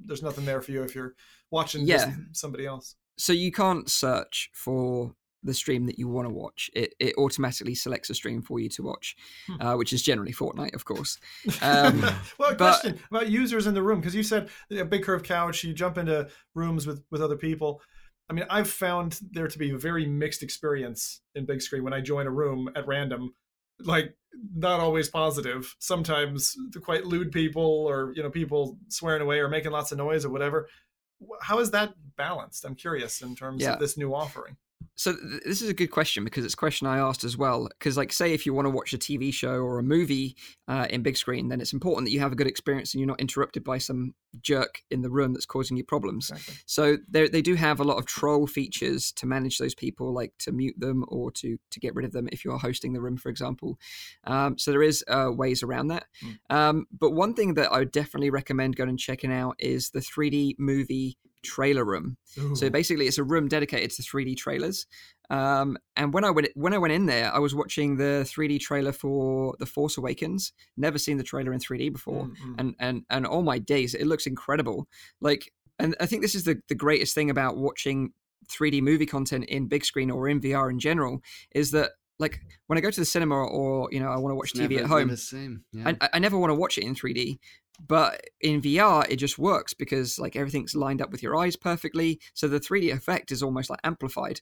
there's nothing there for you if you're watching yeah. somebody else. So you can't search for the stream that you want to watch. It, it automatically selects a stream for you to watch, hmm. uh, which is generally Fortnite, of course. Um, well, a but, question about users in the room because you said a big curved couch. You jump into rooms with with other people. I mean, I've found there to be a very mixed experience in Bigscreen when I join a room at random. Like not always positive. Sometimes the quite lewd people, or you know, people swearing away or making lots of noise or whatever. How is that balanced? I'm curious in terms yeah. of this new offering. So th- this is a good question because it's a question I asked as well. Because, like, say if you want to watch a TV show or a movie uh, in Bigscreen, then it's important that you have a good experience and you're not interrupted by some jerk in the room that's causing you problems. Exactly. So they do have a lot of troll features to manage those people, like to mute them or to to get rid of them if you are hosting the room, for example. Um, so there is uh, ways around that. Mm. Um, but one thing that I would definitely recommend going and checking out is the 3D movie trailer room. So basically, it's a room dedicated to 3D trailers. Um, and when I went when I went in there, I was watching the 3D trailer for The Force Awakens. Never seen the trailer in 3D before, Mm, mm. and and and all my days, it looks incredible. Like, and I think this is the the greatest thing about watching 3D movie content in Bigscreen or in VR in general is that like when I go to the cinema or you know I want to watch It's TV never- at home, the same. Yeah. I, I never want to watch it in 3D, but in VR it just works because like everything's lined up with your eyes perfectly. So the 3D effect is almost like amplified.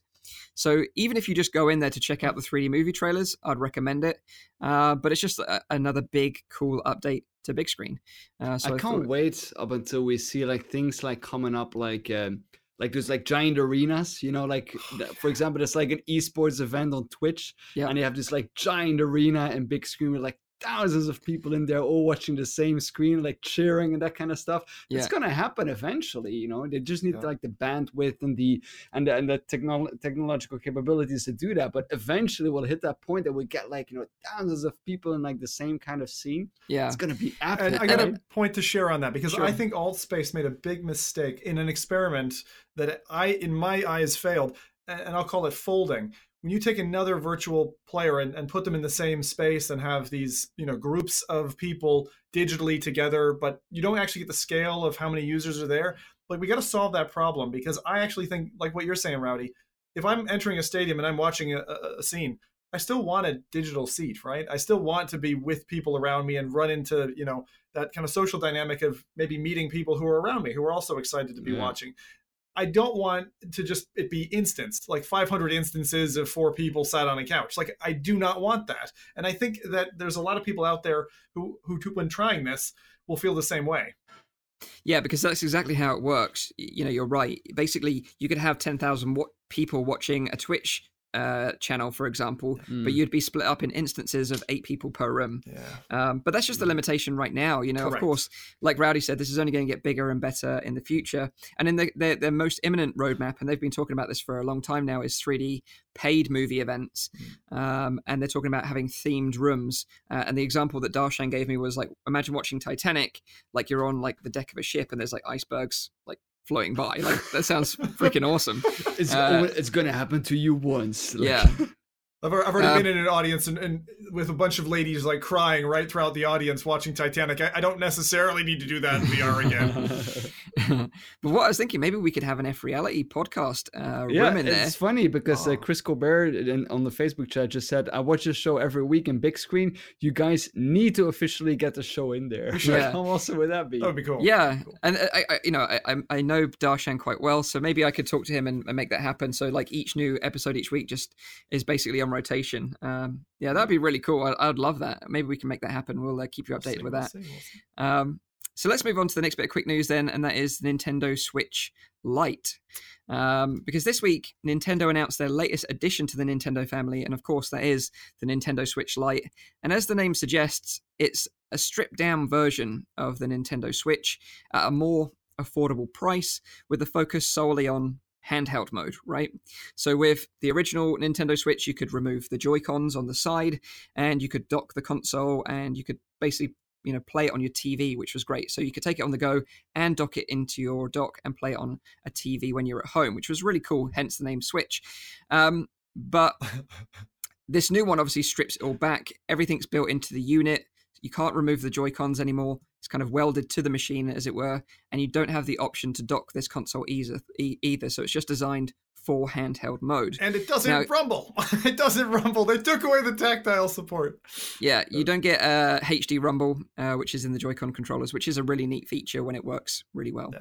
So even if you just go in there to check out the 3D movie trailers, I'd recommend it. Uh, but it's just a, another big cool update to Bigscreen. Uh, so I can't thought- wait up until we see like things like coming up like um like there's like giant arenas, you know, like for example, there's like an esports event on Twitch, Yeah. and you have this like giant arena and Bigscreen with like thousands of people in there all watching the same screen, like cheering and that kind of stuff. Yeah. It's gonna happen eventually, you know. They just need Yeah. like the bandwidth and the and the, and the technol- technological capabilities to do that. But eventually, we'll hit that point that we get like you know thousands of people in like the same kind of scene. Yeah. It's gonna be epic. And I got right? a point to share on that because Sure. I think Altspace made a big mistake in an experiment that I, in my eyes, failed. And and I'll call it folding. When you take another virtual player and, and put them in the same space and have these, you know, groups of people digitally together, but you don't actually get the scale of how many users are there. Like we got to solve that problem because I actually think, like what you're saying, Rowdy, if I'm entering a stadium and I'm watching a, a, scene, I still want a digital seat, right? I still want to be with people around me and run into, you know, that kind of social dynamic of maybe meeting people who are around me who are also excited to be Yeah. watching. I don't want to just it be instanced, like 500 instances of four people sat on a couch. Like I do not want that. And I think that there's a lot of people out there who who when trying this will feel the same way. Yeah, because that's exactly how it works. You know, you're right. Basically, you could have 10,000 wa- people watching a Twitch uh, channel, for example, Mm. but you'd be split up in instances of eight people per room. Yeah. Um, but that's just the limitation right now. You know, of course, like Rowdy said, this is only going to get bigger and better in the future. And in the, their, their most imminent roadmap, and they've been talking about this for a long time now, is 3D paid movie events. Um, and they're talking about having themed rooms. Uh, and the example that Darshan gave me was like, imagine watching Titanic, like you're on like the deck of a ship and there's like icebergs like floating by. Like that sounds freaking awesome. It's Uh, it's gonna happen to you once. like- Yeah. I've, I've already Um, been in an audience and, and with a bunch of ladies like crying right throughout the audience watching Titanic. I, I don't necessarily need to do that in VR again. but what I was thinking, maybe we could have an F reality podcast uh, yeah, room in there. it's funny because uh, Oh. Chris Colbert in, on the Facebook chat just said, "I watch this show every week in Bigscreen. You guys need to officially get the show in there." Yeah. How awesome would that be? That would be cool. Yeah, Cool. and uh, I, I, you know, I, I- I know Darshan quite well, so maybe I could talk to him and, and make that happen. So like each new episode each week just is basically on rotation. Um, yeah, that'd be really cool. I, I'd love that. Maybe we can make that happen. We'll uh, keep you We'll updated see, with we'll that. we'll. Um, so let's move on to the next bit of quick news then, and that is Nintendo Switch Lite. Um, because this week, Nintendo announced their latest addition to the Nintendo family, and of course, that is the Nintendo Switch Lite. And as the name suggests, it's a stripped down version of the Nintendo Switch at a more affordable price, with the focus solely on handheld mode, right? So with the original Nintendo Switch, you could remove the Joy-Cons on the side and you could dock the console and you could basically you know play it on your TV, which was great. So you could take it on the go and dock it into your dock and play it on a TV when you're at home, which was really cool. Hence the name Switch. Um, but this new one obviously strips it all back. Everything's built into the unit. You can't remove the Joy Cons anymore. It's kind of welded to the machine, as it were, and you don't have the option to dock this console either. e- either. So it's just designed for handheld mode. And it doesn't Now- rumble. it doesn't rumble. They took away the tactile support. Yeah, you don't get uh, HD Rumble, uh, which is in the Joy-Con controllers, which is a really neat feature when it works really well.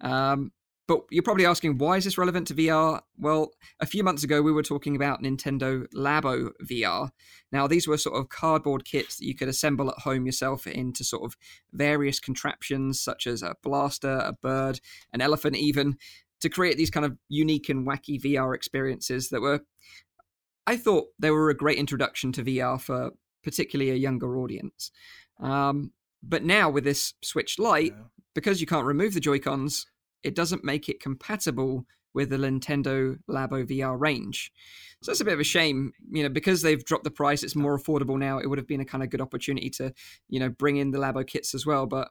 Um, but you're probably asking, why is this relevant to VR? Well, a few months ago, we were talking about Nintendo Labo VR. Now, these were sort of cardboard kits that you could assemble at home yourself into sort of various contraptions, such as a blaster, a bird, an elephant, even. to create these kind of unique and wacky VR experiences that were, I thought, they were a great introduction to VR for particularly a younger audience. Um, but now with this Switch Lite, yeah. because you can't remove the Joy Cons, it doesn't make it compatible with the Nintendo Labo VR range. So that's a bit of a shame, you know, because they've dropped the price, it's more affordable now. It would have been a kind of good opportunity to, you know, bring in the Labo kits as well. But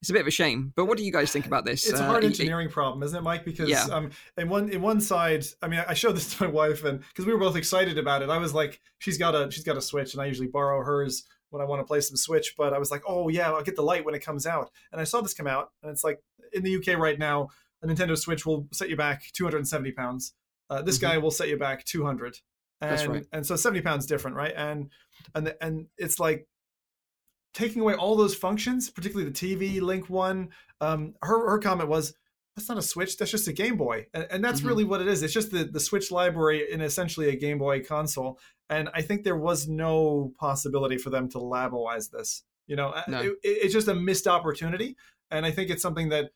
it's a bit of a shame. But what do you guys think about this? It's a hard uh, engineering it, problem, isn't it, Mike? Because yeah. um, in one in one side, I mean, I showed this to my wife, and because we were both excited about it, I was like, she's got a she's got a Switch, and I usually borrow hers when I want to play some Switch. But I was like, oh yeah, I'll get the light when it comes out. And I saw this come out, and it's like in the UK right now, a Nintendo Switch will set you back 270 pounds. Uh, this mm-hmm. guy will set you back 200. And, That's right. And so 70 pounds different, right? And and and it's like taking away all those functions, particularly the TV Link one. Um, her her comment was, "That's not a Switch. That's just a Game Boy." And, and that's mm-hmm. really what it is. It's just the the Switch library in essentially a Game Boy console. And I think there was no possibility for them to laboize this. You know, no. it, it's just a missed opportunity. And I think it's something that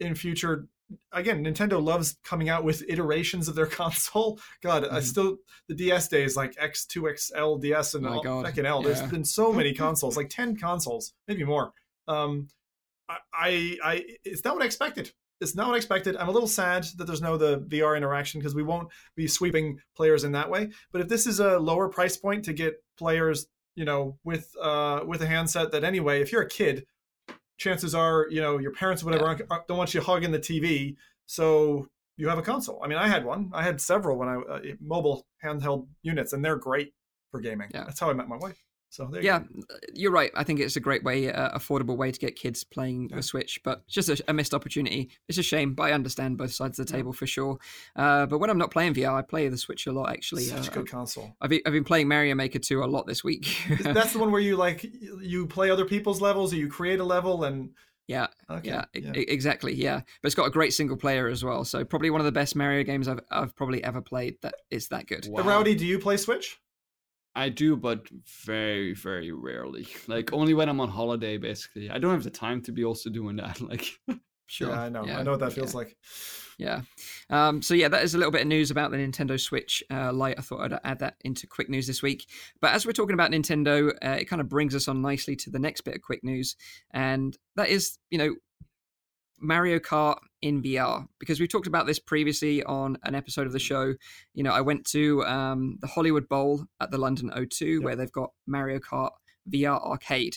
in future again, Nintendo loves coming out with iterations of their console. God, mm-hmm. I still the DS days like X2 XL DS and all, L. Yeah. There's been so many consoles, like ten consoles, maybe more. Um, I, I, it's not what I expected. It's not expected. I'm a little sad that there's no the VR interaction because we won't be sweeping players in that way. But if this is a lower price point to get players, you know, with uh with a handset that anyway, if you're a kid, chances are, you know, your parents, whatever, yeah. don't want you hugging the TV. So you have a console. I mean, I had one. I had several when I uh, mobile handheld units, and they're great for gaming. Yeah. That's how I met my wife. So yeah, you you're right. I think it's a great way, uh, affordable way to get kids playing yeah. the Switch, but just a, a, missed opportunity. It's a shame, but I understand both sides of the table yeah. for sure. Uh, but when I'm not playing VR, I play the Switch a lot. Actually, such uh, a good console. I've been, I've been playing Mario Maker 2 a lot this week. That's the one where you like you play other people's levels, or you create a level and. Yeah, okay. yeah, yeah, exactly. Yeah, but it's got a great single player as well. So probably one of the best Mario games I've I've probably ever played. That is that good. Wow. Rowdy, do you play Switch? I do, but very, very rarely. Like only when I'm on holiday, basically. I don't have the time to be also doing that. Like, sure, yeah, I know, yeah, I know what that feels yeah. like. Yeah. Um, so yeah, that is a little bit of news about the Nintendo Switch uh, Lite. I thought I'd add that into quick news this week. But as we're talking about Nintendo, uh, it kind of brings us on nicely to the next bit of quick news, and that is, you know, Mario Kart in VR because we talked about this previously on an episode of the show. You know, I went to um, the Hollywood Bowl at the London O2 yep. where they've got Mario Kart VR arcade.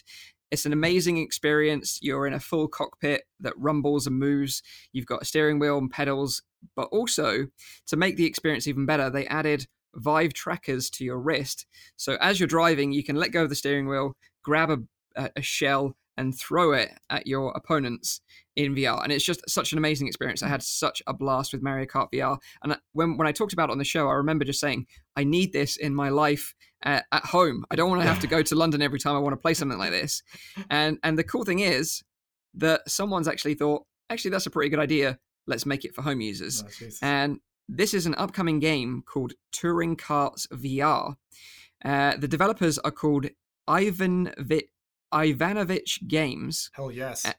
It's an amazing experience. You're in a full cockpit that rumbles and moves. You've got a steering wheel and pedals, but also to make the experience even better, they added Vive trackers to your wrist. So as you're driving, you can let go of the steering wheel, grab a, a shell, and throw it at your opponents in VR. And it's just such an amazing experience. I had such a blast with Mario Kart VR. And when, when I talked about it on the show, I remember just saying, I need this in my life at, at home. I don't want to have to go to London every time I want to play something like this. And, and the cool thing is that someone's actually thought, actually, that's a pretty good idea. Let's make it for home users. Oh, and this is an upcoming game called Touring Karts VR. Uh, the developers are called Ivan Vit Ivanovich Games. Hell yes. Uh,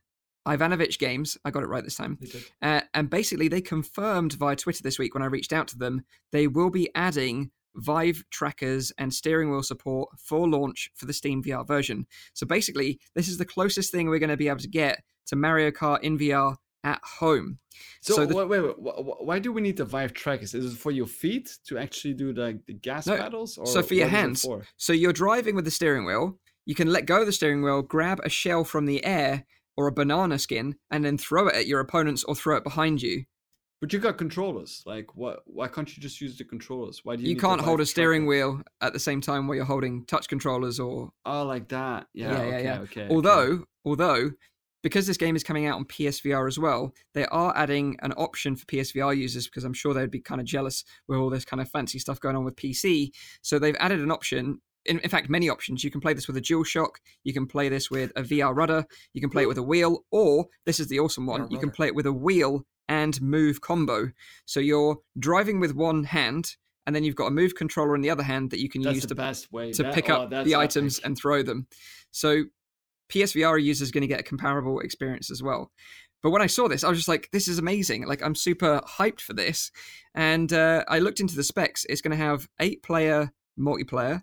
Ivanovich Games. I got it right this time. Uh, and basically, they confirmed via Twitter this week when I reached out to them, they will be adding Vive trackers and steering wheel support for launch for the Steam VR version. So basically, this is the closest thing we're going to be able to get to Mario Kart in VR at home. So, so the, wait, wait, wait, why do we need the Vive trackers? Is it for your feet to actually do the, the gas no, pedals? Or so for your hands. For? So you're driving with the steering wheel you can let go of the steering wheel, grab a shell from the air or a banana skin, and then throw it at your opponents or throw it behind you. But you got controllers. Like, what? Why can't you just use the controllers? Why do you? You can't hold a steering wheel at the same time while you're holding touch controllers or. Oh, like that. Yeah. Yeah. Okay, yeah. Okay. Although, okay. although, because this game is coming out on PSVR as well, they are adding an option for PSVR users because I'm sure they'd be kind of jealous with all this kind of fancy stuff going on with PC. So they've added an option in, in, fact, many options. You can play this with a DualShock. You can play this with a VR rudder. You can play it with a wheel, or this is the awesome one. You can play it with a wheel and move combo. So you're driving with one hand, and then you've got a move controller in the other hand that you can that's use to, to that, pick up oh, the items and throw them. So PSVR users are going to get a comparable experience as well. but when I saw this, I was just like, this is amazing. Like, I'm super hyped for this. And uh, I looked into the specs. It's going to have eight player multiplayer,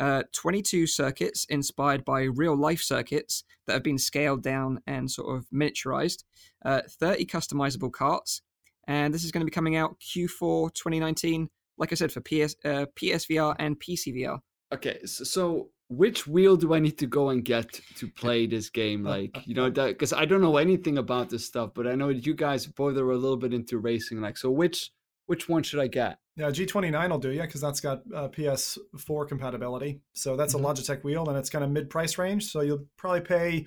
uh, 22 circuits inspired by real life circuits that have been scaled down and sort of miniaturized, uh, 30 customizable carts. And this is going to be coming out Q4 2019, like I said, for PS, uh, PSVR and PCVR. Okay, so, so which wheel do I need to go and get to play this game? Like, you know, because I don't know anything about this stuff, but I know you guys both are a little bit into racing. Like, so which which one should I get? Yeah, G29 will do you because that's got uh, PS4 compatibility. So that's mm-hmm. a Logitech wheel and it's kind of mid price range. So you'll probably pay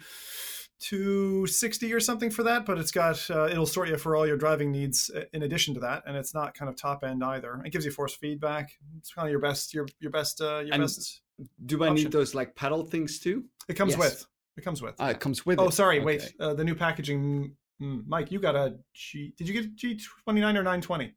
260 or something for that, but it's got uh, it'll sort you for all your driving needs in addition to that, and it's not kind of top end either. It gives you force feedback. It's kind of your best your your best uh, your and best. Do I option. need those like pedal things too? It comes yes. with. It comes with. Ah, it comes with. Oh, it. sorry. Okay. Wait. Uh, the new packaging. Mm, Mike, you got a G. Did you get G twenty nine or nine twenty?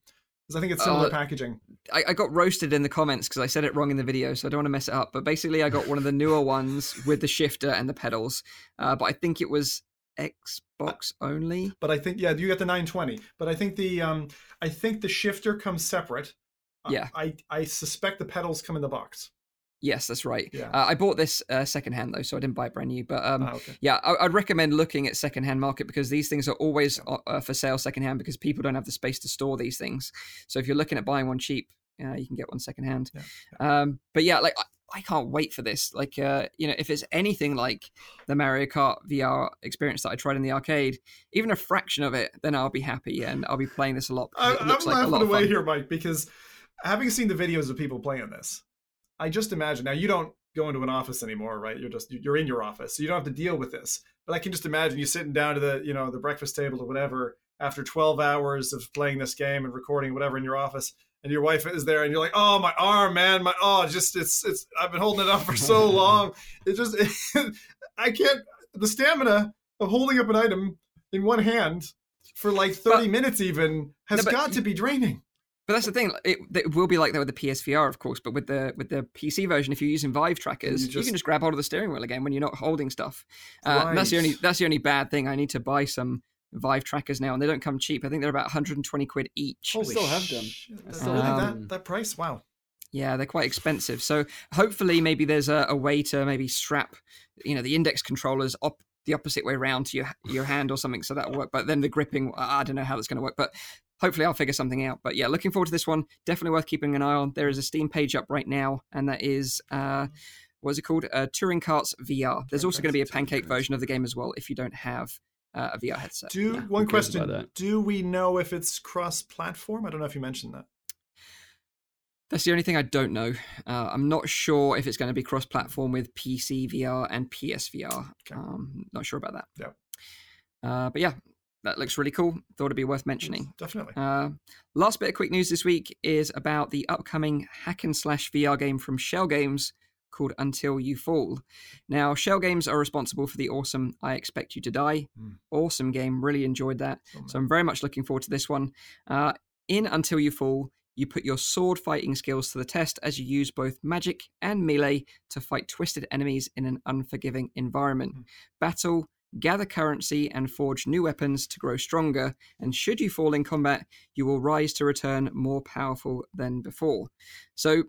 Because I think it's similar uh, packaging. I, I, got roasted in the comments because I said it wrong in the video, so I don't want to mess it up. But basically, I got one of the newer ones with the shifter and the pedals. Uh, but I think it was Xbox only. But I think yeah, you got the 920. But I think the um, I think the shifter comes separate. Yeah. I I suspect the pedals come in the box. Yes, that's right. Yeah. Uh, I bought this uh, secondhand though, so I didn't buy it brand new. But um, ah, okay. yeah, I, would recommend looking at secondhand market because these things are always uh, uh, for sale secondhand because people don't have the space to store these things. So if you're looking at buying one cheap, you can get one secondhand. Yeah. Yeah. Um, but yeah, like I can't wait for this. Like, uh, you know, if it's anything like the Mario Kart VR experience that I tried in the arcade, even a fraction of it, then I'll be happy and I'll be playing this a lot. I, am like laughing away here, Mike, because having seen the videos of people playing this, I just imagine now you don't go into an office anymore, right? You're just you're in your office, so you don't have to deal with this. But I can just imagine you sitting down to the you know the breakfast table or whatever after 12 hours of playing this game and recording whatever in your office and your wife is there and you're like oh my arm man my oh just it's it's i've been holding it up for so long it just it, i can't the stamina of holding up an item in one hand for like 30 but, minutes even has no, got to be draining but that's the thing; it, it, will be like that with the PSVR, of course. But with the with the PC version, if you're using Vive trackers, you, just... you can just grab hold of the steering wheel again when you're not holding stuff. Uh, that's the only that's the only bad thing. I need to buy some Vive trackers now, and they don't come cheap. I think they're about 120 quid each. Holy still have them. Still um, that, that price? Wow. Yeah, they're quite expensive. So hopefully, maybe there's a, a way to maybe strap, you know, the index controllers up the opposite way around to your your hand or something, so that'll work. But then the gripping, I don't know how that's going to work. But hopefully, I'll figure something out. But yeah, looking forward to this one. Definitely worth keeping an eye on. There is a Steam page up right now, and that is. Uh, what's it called? Uh, Touring Karts VR. There's also going to be a pancake version of the game as well if you don't have uh, a VR headset. Do yeah, one question: Do we know if it's cross-platform? I don't know if you mentioned that. That's the only thing I don't know. Uh, I'm not sure if it's going to be cross-platform with PC VR and PSVR. Okay. Um, not sure about that. Yeah. Uh, but yeah, that looks really cool. Thought it'd be worth mentioning. Definitely. Uh, last bit of quick news this week is about the upcoming hack and slash VR game from Schell Games called Until You Fall. Now, Schell Games are responsible for the awesome I Expect You to Die. Mm. Awesome game. Really enjoyed that. Oh, so I'm very much looking forward to this one. Uh, in Until You Fall, you put your sword fighting skills to the test as you use both magic and melee to fight twisted enemies in an unforgiving environment. Mm. Battle, gather currency, and forge new weapons to grow stronger. And should you fall in combat, you will rise to return more powerful than before. So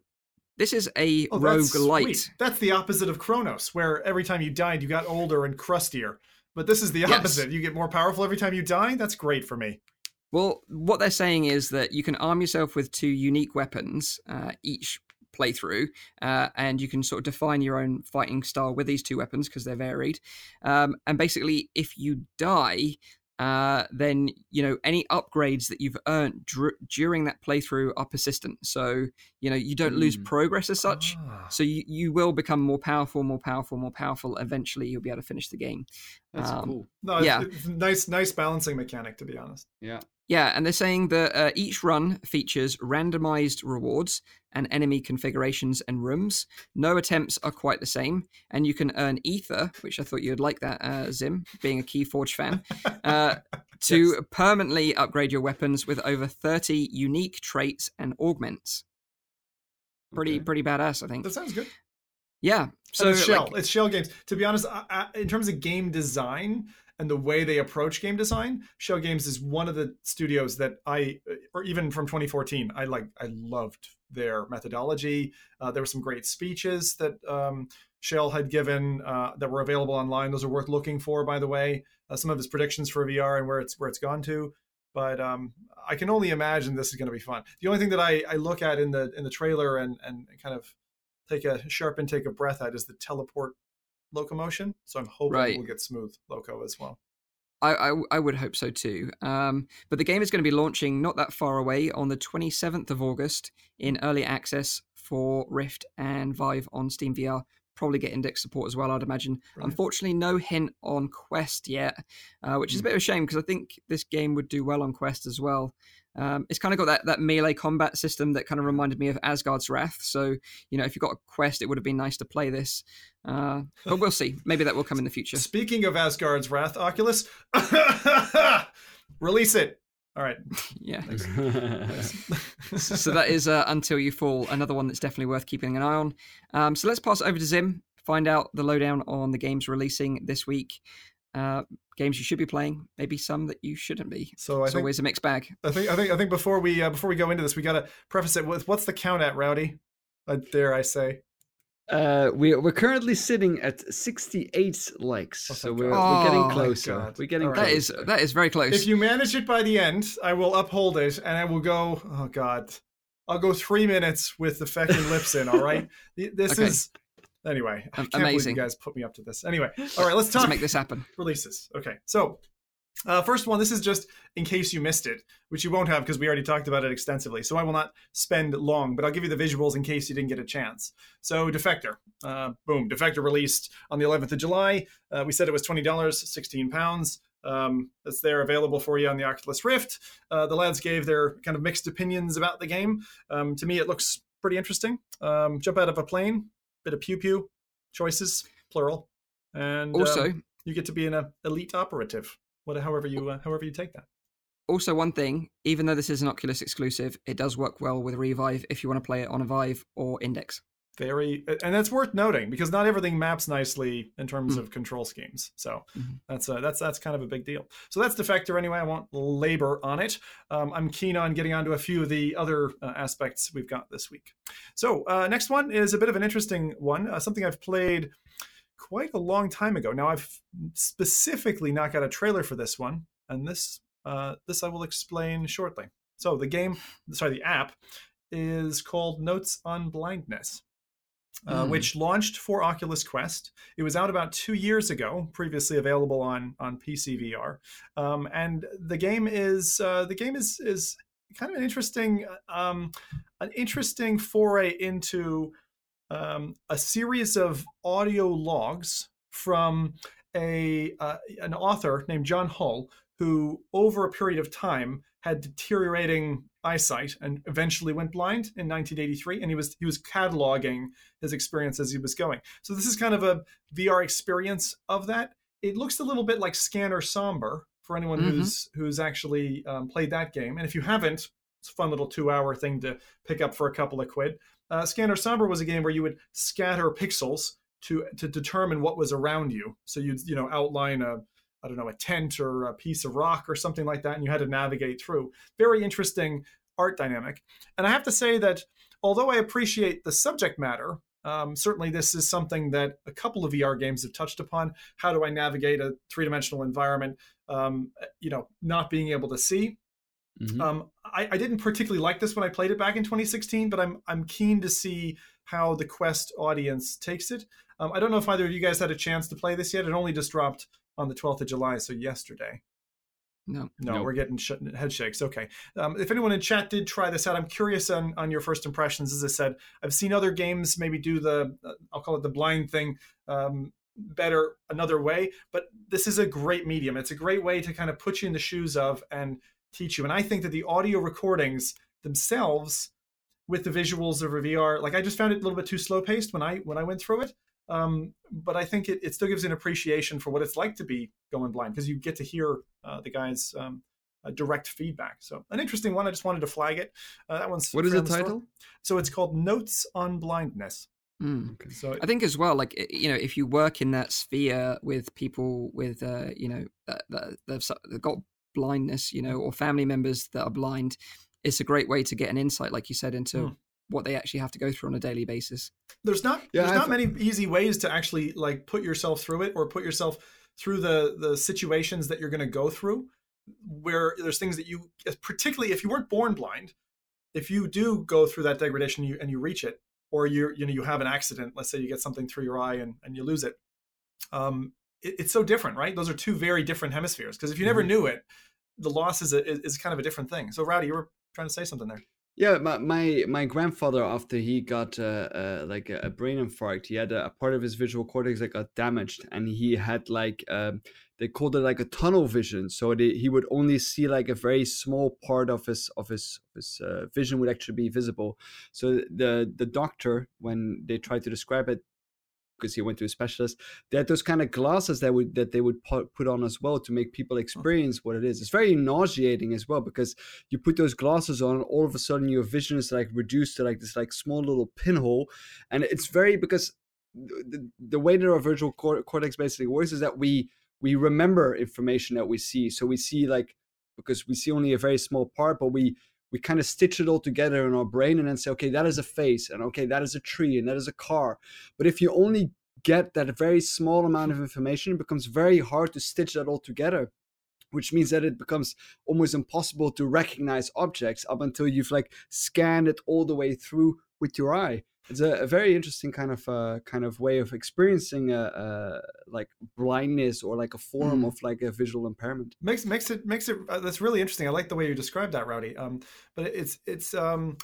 this is a oh, roguelite. That's the opposite of Chronos, where every time you died, you got older and crustier. But this is the opposite. Yes. You get more powerful every time you die. That's great for me. Well, what they're saying is that you can arm yourself with two unique weapons uh, each playthrough, uh, and you can sort of define your own fighting style with these two weapons because they're varied. Um, and basically, if you die, uh, then you know any upgrades that you've earned dr- during that playthrough are persistent. So you know you don't mm. lose progress as such. Ah. So you, you will become more powerful, more powerful, more powerful. Eventually, you'll be able to finish the game. That's um, cool. No, yeah, it's, it's nice, nice balancing mechanic to be honest. Yeah. Yeah, and they're saying that uh, each run features randomized rewards and enemy configurations and rooms. No attempts are quite the same, and you can earn ether, which I thought you'd like that, uh, Zim, being a Keyforge fan, uh, to yes. permanently upgrade your weapons with over 30 unique traits and augments. Pretty, okay. pretty badass, I think. That sounds good. Yeah. So it's Schell. Like, it's Schell games. To be honest, I, I, in terms of game design, and the way they approach game design, Schell Games is one of the studios that I, or even from 2014, I like. I loved their methodology. Uh, there were some great speeches that um, Schell had given uh, that were available online. Those are worth looking for, by the way. Uh, some of his predictions for VR and where it's where it's gone to. But um, I can only imagine this is going to be fun. The only thing that I, I look at in the in the trailer and and kind of take a sharp intake of breath at is the teleport locomotion. So I'm hoping right. we'll get smooth loco as well. I, I, I, would hope so too. Um, but the game is going to be launching not that far away on the 27th of August in early access for Rift and Vive on Steam VR probably get index support as well, I'd imagine. Unfortunately, no hint on Quest yet, uh, which is a hmm. bit of a shame because I think this game would do well on Quest as well. Um, it's kind of got that, that melee combat system that kind of reminded me of Asgard's Wrath. So, you know, if you've got a Quest, it would have been nice to play this. Uh, but we'll see. Maybe that will come in the future. Speaking of Asgard's Wrath, Oculus, release it. All right. Yeah. so that is uh, Until You Fall, another one that's definitely worth keeping an eye on. Um, so let's pass it over to Zim, find out the lowdown on the games releasing this week. Uh, games you should be playing, maybe some that you shouldn't be. So it's think, always a mixed bag. I think I think I think before we uh, before we go into this, we got to preface it with what's the count at, Rowdy? Uh, dare I say? Uh, we we're currently sitting at 68 likes, oh, so we're, oh, we're getting closer. We're getting right. that is that is very close. If you manage it by the end, I will uphold it, and I will go. Oh God, I'll go three minutes with the feckin' Libsyn. All right, this okay. is anyway. I can't Amazing. believe you guys put me up to this. Anyway, all right, let's talk. Let's make this happen. Releases. Okay, so uh, first one, this is just in case you missed it, which you won't have because we already talked about it extensively. So I will not spend long, but I'll give you the visuals in case you didn't get a chance. So Defector, uh, boom, Defector released on the 11th of July. Uh, we said it was $20, 16 pounds. Um, it's there available for you on the Oculus Rift. Uh, the lads gave their kind of mixed opinions about the game. Um, to me, it looks pretty interesting. Um, jump out of a plane, bit of pew pew, choices, plural. And also, um, you get to be an elite operative what, however you uh, however you take that. Also, one thing, even though this is an Oculus exclusive, it does work well with Revive if you want to play it on a Vive or Index. Very, and that's worth noting because not everything maps nicely in terms mm. of control schemes. So mm-hmm. that's uh, that's that's kind of a big deal. So that's Defector anyway. I won't labor on it. Um, I'm keen on getting onto a few of the other uh, aspects we've got this week. So uh, next one is a bit of an interesting one. Uh, something I've played quite a long time ago. Now I've specifically not got a trailer for this one, and this uh, this I will explain shortly. So the game, sorry, the app is called Notes on Blindness. Uh, mm. which launched for Oculus Quest. It was out about two years ago, previously available on on PC VR, um, and the game is uh, the game is is kind of an interesting um, an interesting foray into um, a series of audio logs from a uh, an author named John Hull, who over a period of time had deteriorating eyesight and eventually went blind in 1983 and he was he was cataloging his experience as he was going so this is kind of a vr experience of that it looks a little bit like scanner sombre for anyone mm-hmm. who's who's actually um, played that game and if you haven't it's a fun little two hour thing to pick up for a couple of quid uh, Scanner Sombre was a game where you would scatter pixels to to determine what was around you. So you'd you know outline a I don't know a tent or a piece of rock or something like that, and you had to navigate through. Very interesting art dynamic. And I have to say that although I appreciate the subject matter, um, certainly this is something that a couple of VR games have touched upon. How do I navigate a three dimensional environment? Um, you know, not being able to see. Mm-hmm. Um, I, I, didn't particularly like this when I played it back in 2016, but I'm I'm keen to see how the Quest audience takes it. Um, I don't know if either of you guys had a chance to play this yet. It only just dropped on the 12th of July, so yesterday. No, no, nope. we're getting sh- head shakes. Okay. Um, if anyone in chat did try this out, I'm curious on, on your first impressions. As I said, I've seen other games maybe do the, uh, I'll call it the blind thing um, better another way, but this is a great medium. It's a great way to kind of put you in the shoes of and teach you. And I think that the audio recordings themselves with the visuals of a VR, like I just found it a little bit too slow paced when I when I went through it. Um, but I think it, it still gives an appreciation for what it's like to be going blind because you get to hear uh, the guys' um, uh, direct feedback. So an interesting one. I just wanted to flag it. Uh, that one's what is the title? So it's called Notes on Blindness. Mm. Okay. So I think as well, like you know, if you work in that sphere with people with uh, you know that, that they've got blindness, you know, or family members that are blind, it's a great way to get an insight, like you said, into mm. What they actually have to go through on a daily basis. There's not yeah, there's I've, not many easy ways to actually like put yourself through it or put yourself through the the situations that you're going to go through where there's things that you particularly if you weren't born blind if you do go through that degradation you, and you reach it or you you know you have an accident let's say you get something through your eye and, and you lose it um it, it's so different right those are two very different hemispheres because if you never mm-hmm. knew it the loss is a, is kind of a different thing so rowdy you were trying to say something there yeah, my my, my grandfather after he got uh, uh, like a, brain infarct, he had a, a, part of his visual cortex that got damaged, and he had like um, they called it like a tunnel vision. So he would only see like a very small part of his of his his uh, vision would actually be visible. So the the doctor, when they tried to describe it, because he went to a specialist, they had those kind of glasses that would that they would put, on as well to make people mm. experience what it is. It's very nauseating as well because you put those glasses on, all of a sudden your vision is like reduced to like this like small little pinhole, and it's very because the, the way that our visual cortex basically works is that we we remember information that we see. So we see like because we see only a very small part, but we we kind of stitch it all together in our brain and then say, okay, that is a face, and okay, that is a tree, and that is a car. But if you only get that very small amount of information, it becomes very hard to stitch that all together which means that it becomes almost impossible to recognize objects up until you've like scanned it all the way through with your eye it's a, a, very interesting kind of uh, kind of way of experiencing a, a like blindness or like a form mm. of like a visual impairment. Makes makes it makes it uh, that's really interesting. I like the way you described that, Rowdy. Um, but it's it's um,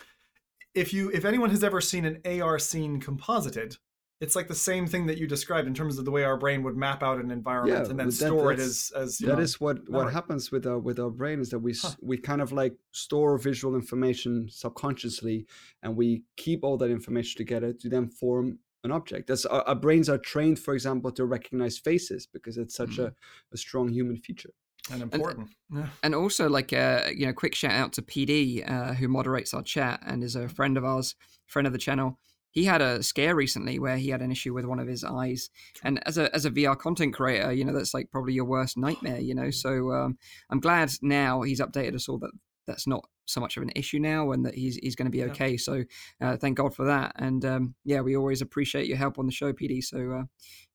if you if anyone has ever seen an AR scene composited, it's like the same thing that you described in terms of the way our brain would map out an environment yeah, and then that, store it as as that know, is what what happens with our with our brain is that we huh. we kind of like store visual information subconsciously and we keep all that information together to then form an object that's our, our brains are trained for example to recognize faces because it's such mm. a, a strong human feature and important. And, yeah. and also, like, uh, you know, quick shout out to PD, uh, who moderates our chat and is a friend of ours, friend of the channel he had a scare recently where he had an issue with one of his eyes. And as a as a vr content creator you know that's like probably your worst nightmare you know? So um, i'm glad now he's updated us all that that's not so much of an issue now and that he's he's going to be okay. Yeah. so uh, thank god for that. And um, yeah we always appreciate your help on the show pd so uh,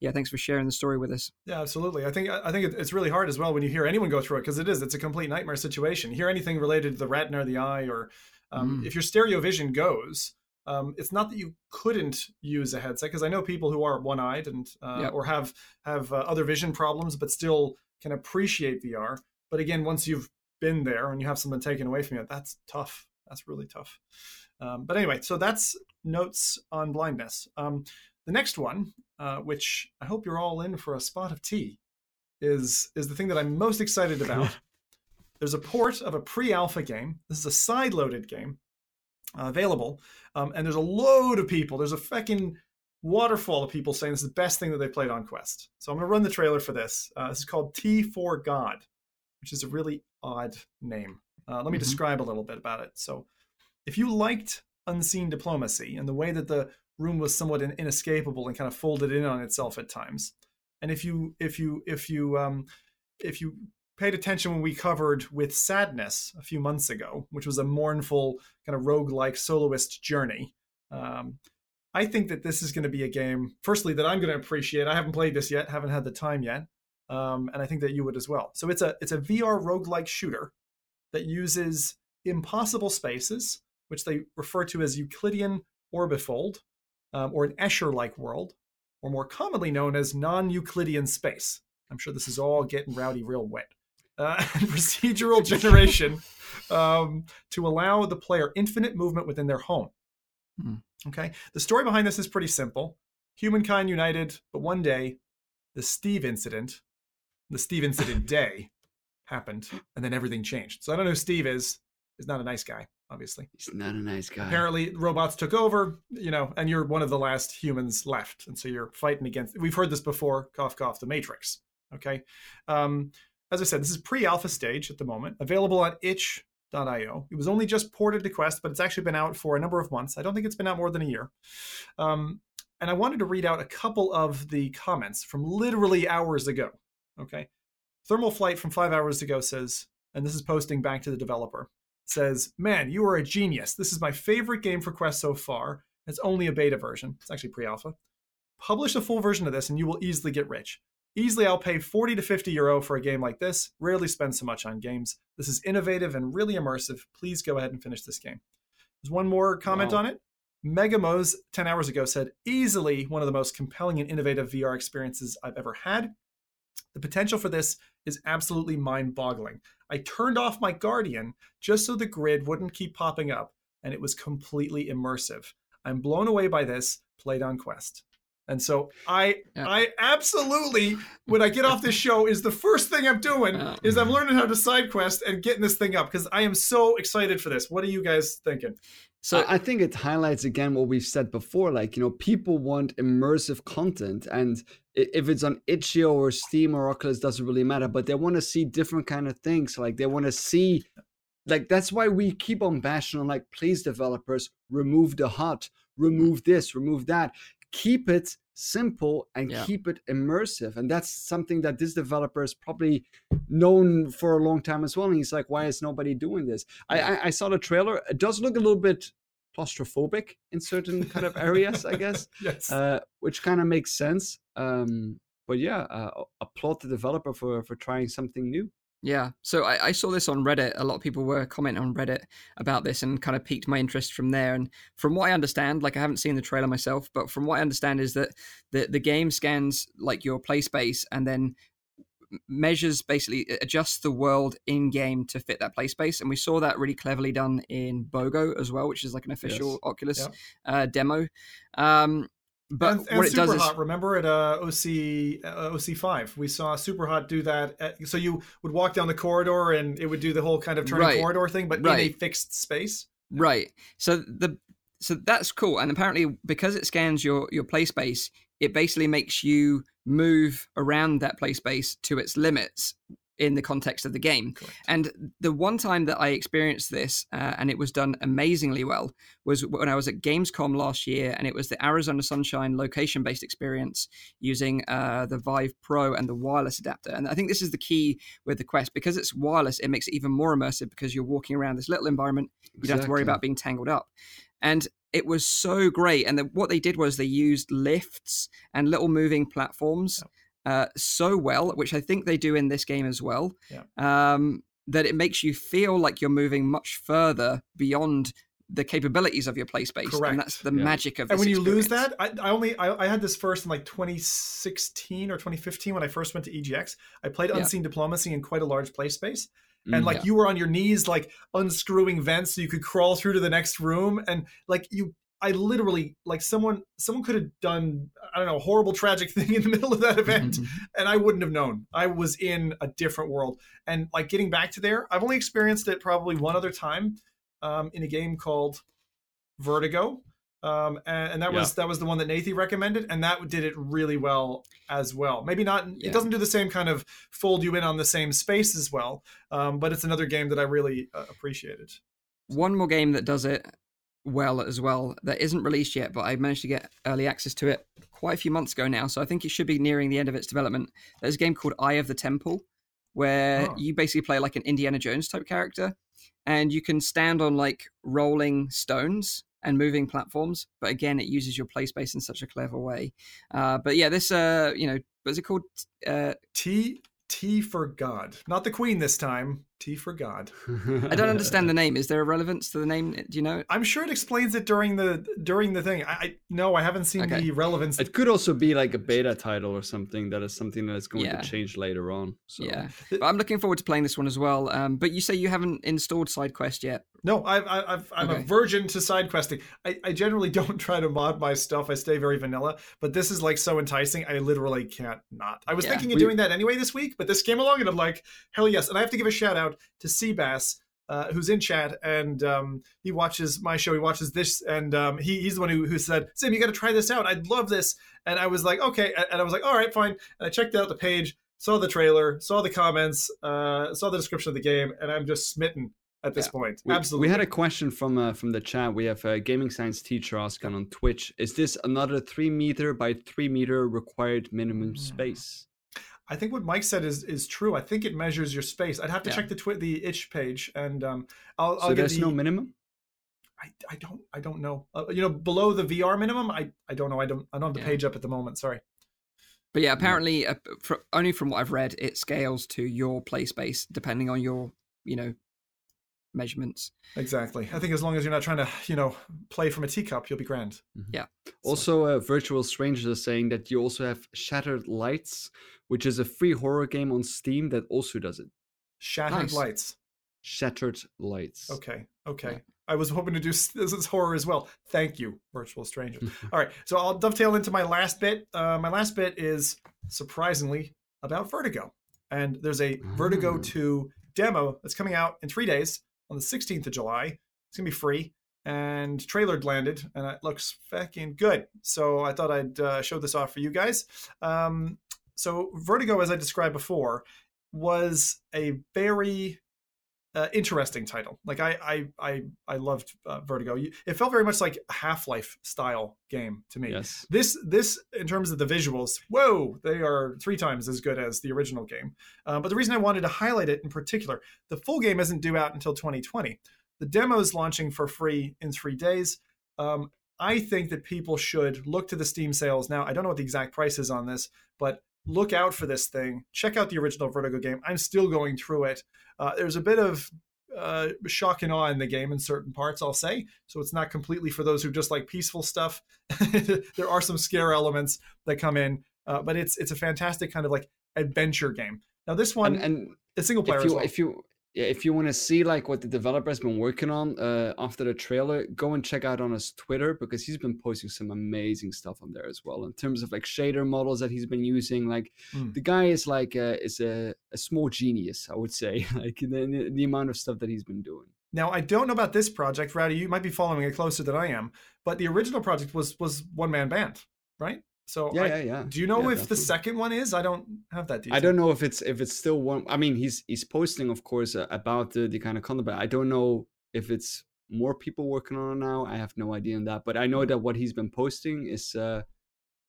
yeah thanks for sharing the story with us. Yeah absolutely. I think i think it's really hard as well when you hear anyone go through it because it is it's a complete nightmare situation. You hear anything related to the retina or the eye or um, mm. if your stereo vision goes um, it's not that you couldn't use a headset because I know people who are one-eyed and uh, or have have uh, other vision problems, but still can appreciate VR. But again, once you've been there and you have something taken away from you, that's tough. That's really tough. Um, but anyway, so that's notes on blindness. Um, the next one, uh, which I hope you're all in for a spot of tea, is is the thing that I'm most excited about. There's a port of a pre-alpha game. This is a side-loaded game uh, available. Um, and there's a load of people. There's a fucking waterfall of people saying this is the best thing that they played on Quest. So I'm going to run the trailer for this. Uh, this is called Tea for God, which is a really odd name. Uh, let me mm-hmm. describe a little bit about it. So if you liked Unseen Diplomacy and the way that the room was somewhat inescapable and kind of folded in on itself at times, and if you if you if you um, if you paid attention when we covered with Sadness a few months ago, which was a mournful kind of rogue-like soloist journey. Um, I think that this is going to be a game, firstly, that I'm going to appreciate. I haven't played this yet, haven't had the time yet, um, and I think that you would as well. So it's a it's a VR rogue-like shooter that uses impossible spaces, which they refer to as Euclidean orbifold, um, or an Escher-like world, or more commonly known as non-Euclidean space. I'm sure this is all getting rowdy real wet uh, procedural generation um, to allow the player infinite movement within their home. Mm. Okay. The story behind this is pretty simple. Humankind united, but one day, the Steve incident, the Steve incident day, happened, and then everything changed. So I don't know who Steve is. He's not a nice guy, obviously. He's not a nice guy. Apparently, robots took over, you know, and you're one of the last humans left, and so you're fighting against. We've heard this before. Cough, cough. The Matrix. Okay. Um, as I said, this is pre-alpha stage at the moment, available on itch.io. It was only just ported to Quest, but it's actually been out for a number of months. I don't think it's been out more than a year. Um, and I wanted to read out a couple of the comments from literally hours ago. Okay. Thermal Flight from five hours ago says, and this is posting back to the developer, says, Man, you are a genius. This is my favorite game for Quest so far. It's only a beta version, it's actually pre alpha. Publish a full version of this and you will easily get rich. Easily, I'll pay 40 to 50 euro for a game like this. Rarely spend so much on games. This is innovative and really immersive. Please go ahead and finish this game. There's one more comment Wow. on it. Megamos 10 hours ago said, easily one of the most compelling and innovative VR experiences I've ever had. The potential for this is absolutely mind boggling. I turned off my Guardian just so the grid wouldn't keep popping up, and it was completely immersive. I'm blown away by this. Played on Quest. And so I Yeah. I absolutely when I get off this show is the first thing I'm doing Yeah. is I'm learning how to side quest and getting this thing up because I am so excited for this. What are you guys thinking? So I I think it highlights again what we've said before. Like, you know, people want immersive content, and if it's on itch.io or Steam or Oculus, doesn't really matter. But they want to see different kind of things. Like, they want to see, like, that's why we keep on bashing on, like, please, developers, remove the HUD, remove this, remove that, keep it simple and Yeah. keep it immersive. And that's something that this developer is probably known for a long time as well. And he's like, why is nobody doing this? I, I, I saw the trailer. It does look a little bit claustrophobic in certain kind of areas, I guess, Yes. uh, which kind of makes sense. Um, but yeah, uh, applaud the developer for for trying something new. Yeah. So I, I saw this on Reddit. A lot of people were commenting on Reddit about this and kind of piqued my interest from there. And from what I understand, like I haven't seen the trailer myself, but from what I understand is that the, the game scans like your play space and then measures basically adjusts the world in game to fit that play space. And we saw that really cleverly done in BOGO as well, which is like an official Yes. Oculus Yep. uh, demo. Um, but and, and what it does Super is Hot, remember at uh, OC uh, OC five, we saw Super Hot do that. At, so you would walk down the corridor, and it would do the whole kind of turning Right. corridor thing, but in a fixed space. Right. So the so that's cool, and apparently because it scans your your play space, it basically makes you move around that play space to its limits in the context of the game. Correct. And the one time that I experienced this, uh, and it was done amazingly well, was when I was at Gamescom last year, and it was the Arizona Sunshine location based experience using uh, the Vive Pro and the wireless adapter. And I think this is the key with the Quest because it's wireless, it makes it even more immersive because you're walking around this little environment you don't have to worry about being tangled up. And it was so great. And the, what they did was they used lifts and little moving platforms uh, so well, which I think they do in this game as well. Yeah. Um, that it makes you feel like you're moving much further beyond the capabilities of your play space, Correct. and that's the Yeah. magic of. And when you lose that, I, I only I, I had this first in like 2016 or 2015 when I first went to EGX. I played Yeah. Unseen Diplomacy in quite a large play space, Mm, and like Yeah. you were on your knees, like unscrewing vents so you could crawl through to the next room, and like you. I literally like someone someone could have done I don't know a horrible tragic thing in the middle of that event and I wouldn't have known. I was in a different world. And like getting back to there, I've only experienced it probably one other time um, in a game called Vertigo. Um, and, and that was that was the one that Nathan recommended, and that did it really well as well. Maybe not; Yeah. it doesn't do the same kind of fold you in on the same space as well, um, but it's another game that I really uh, appreciated. one more game that does it well as well that isn't released yet, but I managed to get early access to it quite a few months ago now. So I think it should be nearing the end of its development. There's a game called Eye of the Temple where Oh. you basically play like an Indiana Jones type character and you can stand on like rolling stones and moving platforms. But again, it uses your play space in such a clever way. Uh, but yeah, this, uh, you know, what's it called? Uh, T Tea for God, not the Queen this time. Tea for God. I don't understand the name. Is there a relevance to the name? Do you know? I'm sure it explains it during the during the thing. I, I no, I haven't seen Okay. the relevance. It could also be like a beta title or something that is something that is going Yeah. to change later on. So. Yeah, but I'm looking forward to playing this one as well. Um, but you say you haven't installed Side Quest yet. No, I've, I've, I'm a virgin to side questing. I, I generally don't try to mod my stuff. I stay very vanilla, but this is like so enticing. I literally can't not. I was Yeah. thinking of We- doing that anyway this week, but this came along and I'm like, hell yes. And I have to give a shout out to Seabass, uh, who's in chat and um, he watches my show. He watches this and um, he, he's the one who, who said, Zim, you got to try this out. I'd love this. And I was like, okay. And I was like, all right, fine. And I checked out the page, saw the trailer, saw the comments, uh, saw the description of the game, and I'm just smitten at this Yeah. point. We, Absolutely. we had a question from uh, from the chat. We have a gaming science teacher asking on Twitch: Is this another three meter by three meter required minimum Mm. space? I think what Mike said is is true. I think it measures your space. I'd have to Yeah. check the twi- the itch page, and um, I'll, I'll So there's the, no minimum. I, I don't I don't know. Uh, you know, below the VR minimum, I I don't know. I don't I don't have the Yeah. page up at the moment. Sorry. But yeah, apparently, uh, fr- only from what I've read, it scales to your play space depending on your, you know, measurements. Exactly. I think as long as you're not trying to you know play from a teacup, you'll be grand. Yeah. Also, uh, Virtual Strangers are saying that you also have Shattered Lights, which is a free horror game on Steam that also does it. Shattered Nice. lights. Shattered Lights. Okay. Okay. I was hoping to do this is horror as well. Thank you, virtual strangers. All right, so I'll dovetail into my last bit. Uh, my last bit is surprisingly about Vertigo, and there's a Vertigo Ah. 2 demo that's coming out in three days on the 16th of July. It's gonna be free, and trailer landed, and it looks fucking good. So I thought I'd uh, show this off for you guys. Um, so Vertigo, as I described before, was a very uh, interesting title. Like I I I I loved uh, Vertigo. It felt very much like a Half-Life style game to me. Yes. This this in terms of the visuals, whoa, they are three times as good as the original game. Uh, but the reason I wanted to highlight it in particular, the full game isn't due out until 2020. The demo is launching for free in three days. Um, I think that people should look to the Steam sales now. I don't know what the exact price is on this, but look out for this thing. Check out the original Vertigo game. I'm still going through it. Uh, there's a bit of uh, shock and awe in the game in certain parts, I'll say. So it's not completely for those who just like peaceful stuff. there are some scare elements that come in, uh, but it's it's a fantastic kind of like adventure game. Now this one, And, and it's single player if as you well. if you if you want to see like what the developer has been working on uh, after the trailer, go and check out on his Twitter because he's been posting some amazing stuff on there as well in terms of like shader models that he's been using. Like Mm. the guy is like uh, is a, a small genius, I would say. like the, the, the amount of stuff that he's been doing. Now I don't know about this project, Rowdy. You might be following it closer than I am, but the original project was was one man band, right? So Yeah, I- yeah, yeah. do you know Yeah, if the second one is? I don't have that detail. I don't know if it's if it's still one. I mean, he's he's posting, of course, uh, about the the kind of content, but I don't know if it's more people working on it now. I have no idea on that, but I know that what he's been posting is uh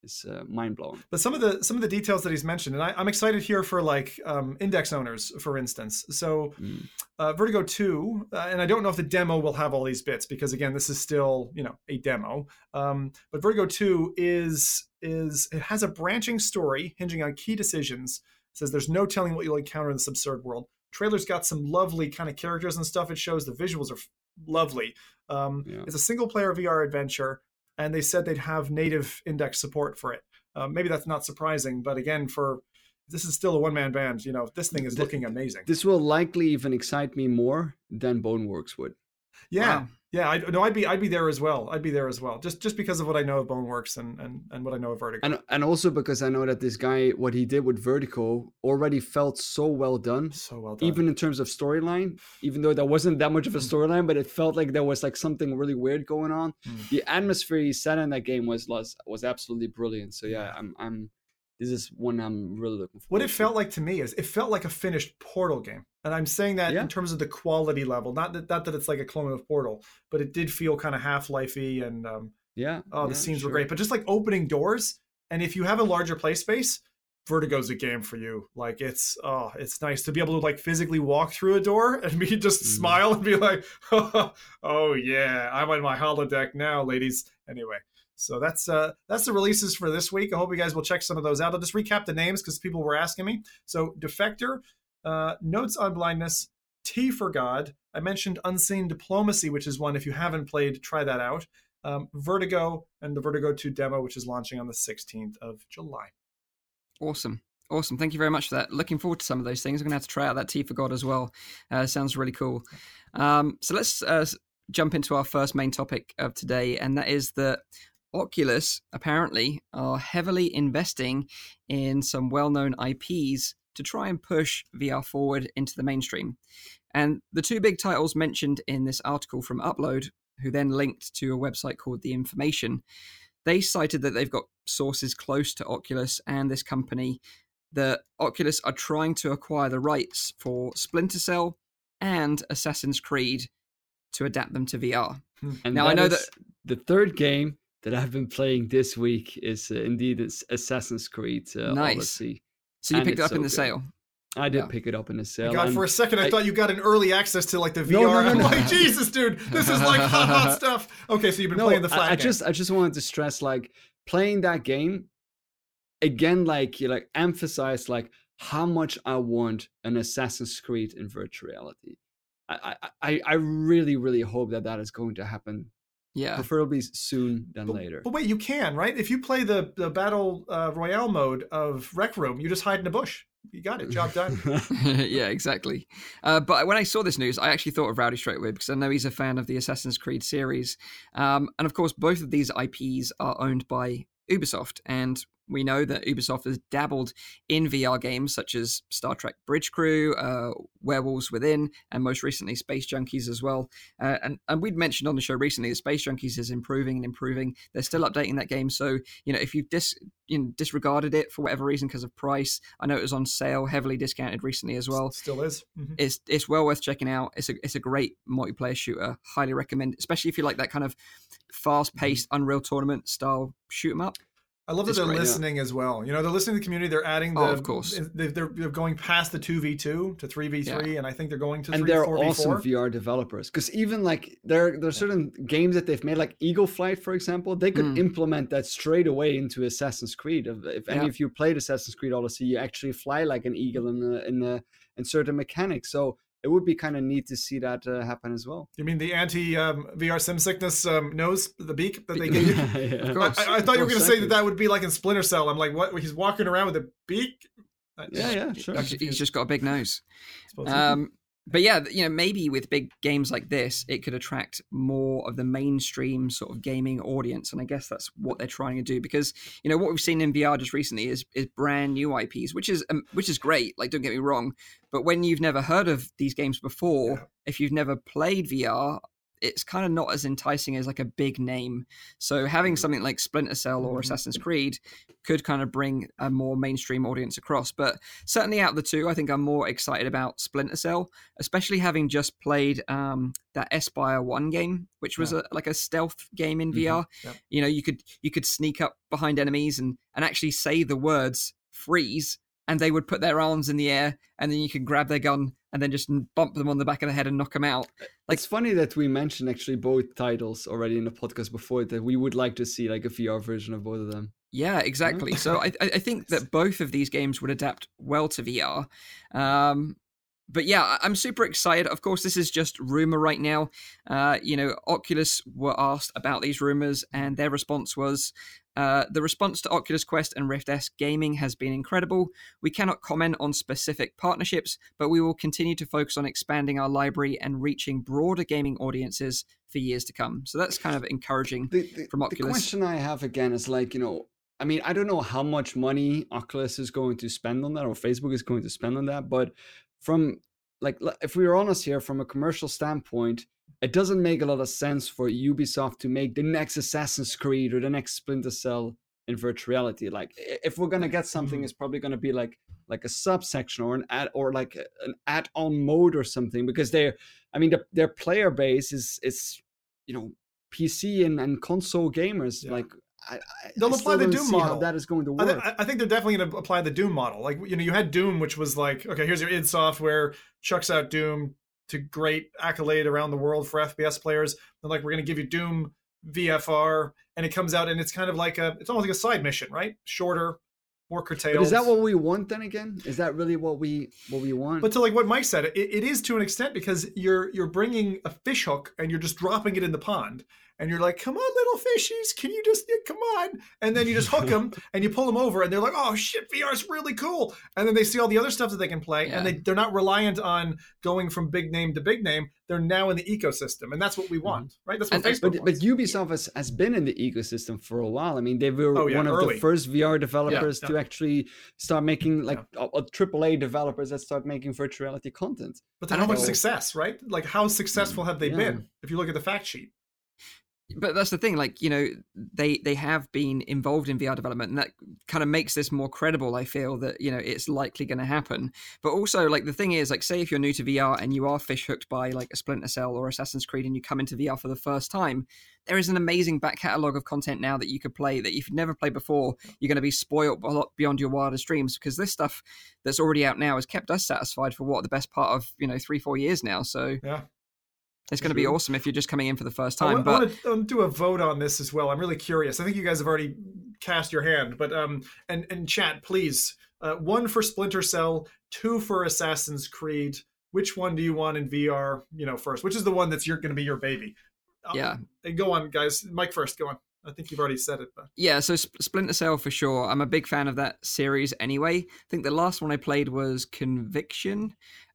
is uh, mind blowing. but some of the some of the details that he's mentioned, and I, I'm excited here for like um, index owners, for instance. So Mm. uh, Vertigo 2, uh, and I don't know if the demo will have all these bits because again, this is still you know a demo. Um, but Vertigo 2 is is it has a branching story hinging on key decisions. It says there's no telling what you'll encounter in this absurd world. Trailer's got some lovely kind of characters and stuff. It shows the visuals are lovely. Um, Yeah. It's a single player VR adventure, and they said they'd have native index support for it. Uh, maybe that's not surprising, but again, for this is still a one man band. You know, this thing is looking amazing. This will likely even excite me more than Boneworks would. Yeah, Wow. yeah. I, no, I'd be I'd be there as well. I'd be there as well, just just because of what I know of Boneworks and and, and what I know of Vertigo. And and also because I know that this guy, what he did with Vertigo, already felt so well done. so well done. Even in terms of storyline, even though there wasn't that much of a Mm. storyline, but it felt like there was like something really weird going on. Mm. The atmosphere he set in that game was was, was absolutely brilliant. So yeah, I'm I'm this is one I'm really looking for. what it felt like to me is it felt like a finished Portal game, and I'm saying that Yeah. in terms of the quality level, not that not that it's like a clone of Portal, but it did feel kind of half lifey and um, yeah. Oh, the yeah, scenes were great, but just like opening doors, and if you have a larger play space, Vertigo's a game for you. Like it's oh, it's nice to be able to like physically walk through a door and be just Mhm. smile and be like, oh yeah, I'm on my holodeck now, ladies. Anyway, so that's uh that's the releases for this week. I hope you guys will check some of those out. I'll just recap the names because people were asking me. So Defector, uh, Notes on Blindness, Tea for God. I mentioned Unseen Diplomacy, which is one if you haven't played, try that out um, Vertigo and the Vertigo 2 demo, which is launching on the 16th of July. Awesome. Awesome. Thank you very much for that. Looking forward to some of those things. I'm going to have to try out that Tea for God as well. Uh, sounds really cool. Um, so let's uh, jump into our first main topic of today, and that is that Oculus apparently are heavily investing in some well known IPs to try and push VR forward into the mainstream. And the two big titles mentioned in this article from Upload, who then linked to a website called The Information, they cited that they've got sources close to Oculus and this company that Oculus are trying to acquire the rights for Splinter Cell, and Assassin's Creed to adapt them to VR. Hmm. And Now, I know is the third game that I've been playing this week is uh, indeed it's Assassin's Creed uh, Nice. Odyssey. So you And picked it it's up in the good. sale. I did Yeah. pick it up in a sale. God, for a second, I, I- thought you got an early access to like the VR. No, no, no, I'm no. like, Jesus, dude, this is like hot, hot stuff. Okay, so you've been no, playing the I- flat I, game. just I just wanted to stress like playing that game again, like you like emphasize like how much I want an Assassin's Creed in virtual reality. I I I, I really really hope that that is going to happen, Yeah. preferably soon than But, later. but wait, you can right? If you play the the battle uh, royale mode of Rec Room, you just hide in a bush. You got it. Job done. yeah, exactly. Uh, but when I saw this news, I actually thought of Rowdy straight away because I know he's a fan of the Assassin's Creed series. Um, and of course, both of these IPs are owned by Ubisoft. And we know that Ubisoft has dabbled in VR games such as Star Trek Bridge Crew, uh, Werewolves Within, and most recently Space Junkies as well. Uh, and, and we'd mentioned on the show recently that Space Junkies is improving and improving. They're still updating that game. So, you know, if you've dis- you know, disregarded it for whatever reason because of price, I know it was on sale, heavily discounted recently as well. Still is. Mhm. It's it's well worth checking out. It's a it's a great multiplayer shooter. Highly recommend, especially if you like that kind of fast paced Unreal Tournament style shoot 'em up. I love that they're great, yeah. listening as well. You know, they're listening to the community. They're adding the. Oh, of course. They're, they're, they're going past the two v two to three v three, and I think they're going to and three they're four v awesome. VR developers because even like there there are certain games that they've made like Eagle Flight for example they could Mm. implement that straight away into Assassin's Creed if, if any Yeah. of you played Assassin's Creed Odyssey you actually fly like an eagle in the in the in certain mechanics so it would be kind of neat to see that uh, happen as well You mean the anti um, VR sim sickness um, nose, the beak that they gave you? Yeah. Of course. I, I thought you were going to say that that would be like in Splinter Cell. I'm like, what? He's walking around with a beak. I- yeah yeah sure I'm He's just got a big nose. Um, but yeah, you know, maybe with big games like this, it could attract more of the mainstream sort of gaming audience, and I guess that's what they're trying to do. Because you know what we've seen in VR just recently is is brand new IPs, which is um, which is great. Like, don't get me wrong, but when you've never heard of these games before, Yeah. if you've never played VR. It's kind of not as enticing as like a big name. So having something like Splinter Cell or Mhm. Assassin's Creed could kind of bring a more mainstream audience across. But certainly out of the two, I think I'm more excited about Splinter Cell, especially having just played um, that Espire One game, which was a, like a stealth game in. VR. Yep. You know, you could you could sneak up behind enemies and and actually say the words "freeze," and they would put their arms in the air, and then you could grab their gun and then just bump them on the back of the head and knock them out. Like- it's funny that we mentioned actually both titles already in the podcast before that we would like to see like a VR version of both of them Yeah, exactly. So I, I I think that both of these games would adapt well to VR. Um, but yeah, I'm super excited. Of course, this is just rumor right now. Uh, you know, Oculus were asked about these rumors, and their response was. Uh, the response to Oculus Quest and Rift S gaming has been incredible. We cannot comment on specific partnerships, but we will continue to focus on expanding our library and reaching broader gaming audiences for years to come. So that's kind of encouraging. the, the, from Oculus. the question I have again is like, you know, I mean, I don't know how much money Oculus is going to spend on that or Facebook is going to spend on that, but from like, if we are honest here, from a commercial standpoint, it doesn't make a lot of sense for Ubisoft to make the next Assassin's Creed or the next Splinter Cell in virtual reality. Like, if we're gonna get something, Mhm. it's probably gonna be like like a subsection or an ad or like an add-on mode or something because they're, I mean, the, their player base is is you know PC and, and console gamers. Yeah. Like, I, They'll I apply the Doom model. that is going to I, th- I think they're definitely going to apply the Doom model. Like you know, you had Doom, which was like, okay, here's your id Software chucks out Doom to great accolade around the world for FPS players. They're like, we're going to give you Doom VFR, and it comes out, and it's kind of like a, it's almost like a side mission, right? Shorter, more curtailed. But is that what we want then again? Is that really what we what we want? But to like what Mike said, it, it is to an extent because you're you're bringing a fish hook and you're just dropping it in the pond, and you're like, "Come on, little fishies, can you just yeah, come on?" And then you just hook them and you pull them over, and they're like, "Oh shit, VR is really cool." And then they see all the other stuff that they can play, Yeah. and they they're not reliant on going from big name to big name. They're now in the ecosystem, and that's what we want, right? That's what And- Facebook but, but. Ubisoft has, has been in the ecosystem for a while. I mean, they were Oh, yeah, one of early. the first VR developers to actually start making like uh, uh, AAA developers that start making virtual reality content. but then how much success, right? Like how successful have they been? If you look at the fact sheet. But that's the thing like you know they they have been involved in vr development and that kind of makes this more credible i feel that you know it's likely going to happen. But also like the thing is like say if you're new to vr and you are fish hooked by like a splinter cell or assassin's creed and you come into vr for the first time there is an amazing back catalog of content now that you could play that if you've never played before you're going to be spoiled a lot beyond your wildest dreams because this stuff that's already out now has kept us satisfied for what the best part of you know three four years now so yeah it's going to be awesome if you're just coming in for the first time. I want, but I want to do a vote on this as well. I'm really curious. I think you guys have already cast your hand, but um, and and chat, please. Uh, one for Splinter Cell, two for Assassin's Creed. Which one do you want in VR? You know, first. Which is the one that's you're going to be your baby? Um, yeah. Go on, guys. Mike first. Go on. I think you've already said it. But... Yeah, so Splinter Cell for sure. I'm a big fan of that series anyway. I think the last one I played was Conviction,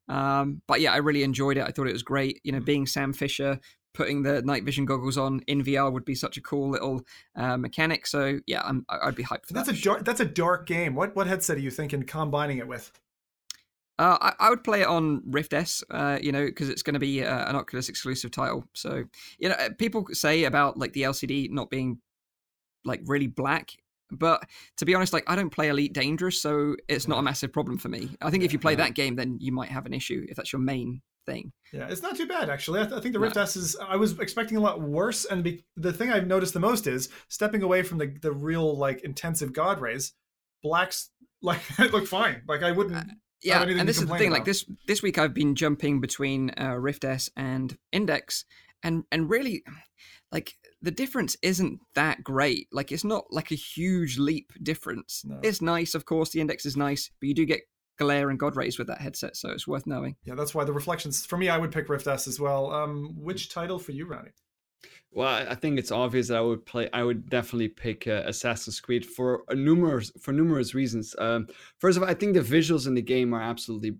um, but yeah, I really enjoyed it. I thought it was great. You know, mm. being Sam Fisher, putting the night vision goggles on in VR would be such a cool little uh, mechanic. So yeah, I'm, I'd be hyped for that's that. a dark, that's a dark game. What what headset are you thinking combining it with? Uh, I, I, would play it on Rift S, uh, you know, because it's going to be uh, an Oculus exclusive title. So, you know, people say about like the LCD not being like really black. But to be honest, like I don't play Elite Dangerous, so it's not a massive problem for me. I think yeah, if you play that game, then you might have an issue if that's your main thing. Yeah, it's not too bad actually. I, th- I think the Rift no. S is. I was expecting a lot worse, and be- the thing I've noticed the most is stepping away from the the real like intensive god rays. Blacks like look fine. Like I wouldn't. Uh, yeah, and this is the thing. About. Like this this week, I've been jumping between uh, Rift S and Index, and and really, like the difference isn't that great. Like it's not like a huge leap difference. No. It's nice, of course. The index is nice, but you do get glare and god rays with that headset, so it's worth knowing. Yeah, that's why the reflections for me, I would pick Rift S as well. Um, which title for you, Ronnie? Well, I think it's obvious that I would play. I would definitely pick uh, Assassin's Creed for numerous for numerous reasons. Um, first of all, I think the visuals in the game are absolutely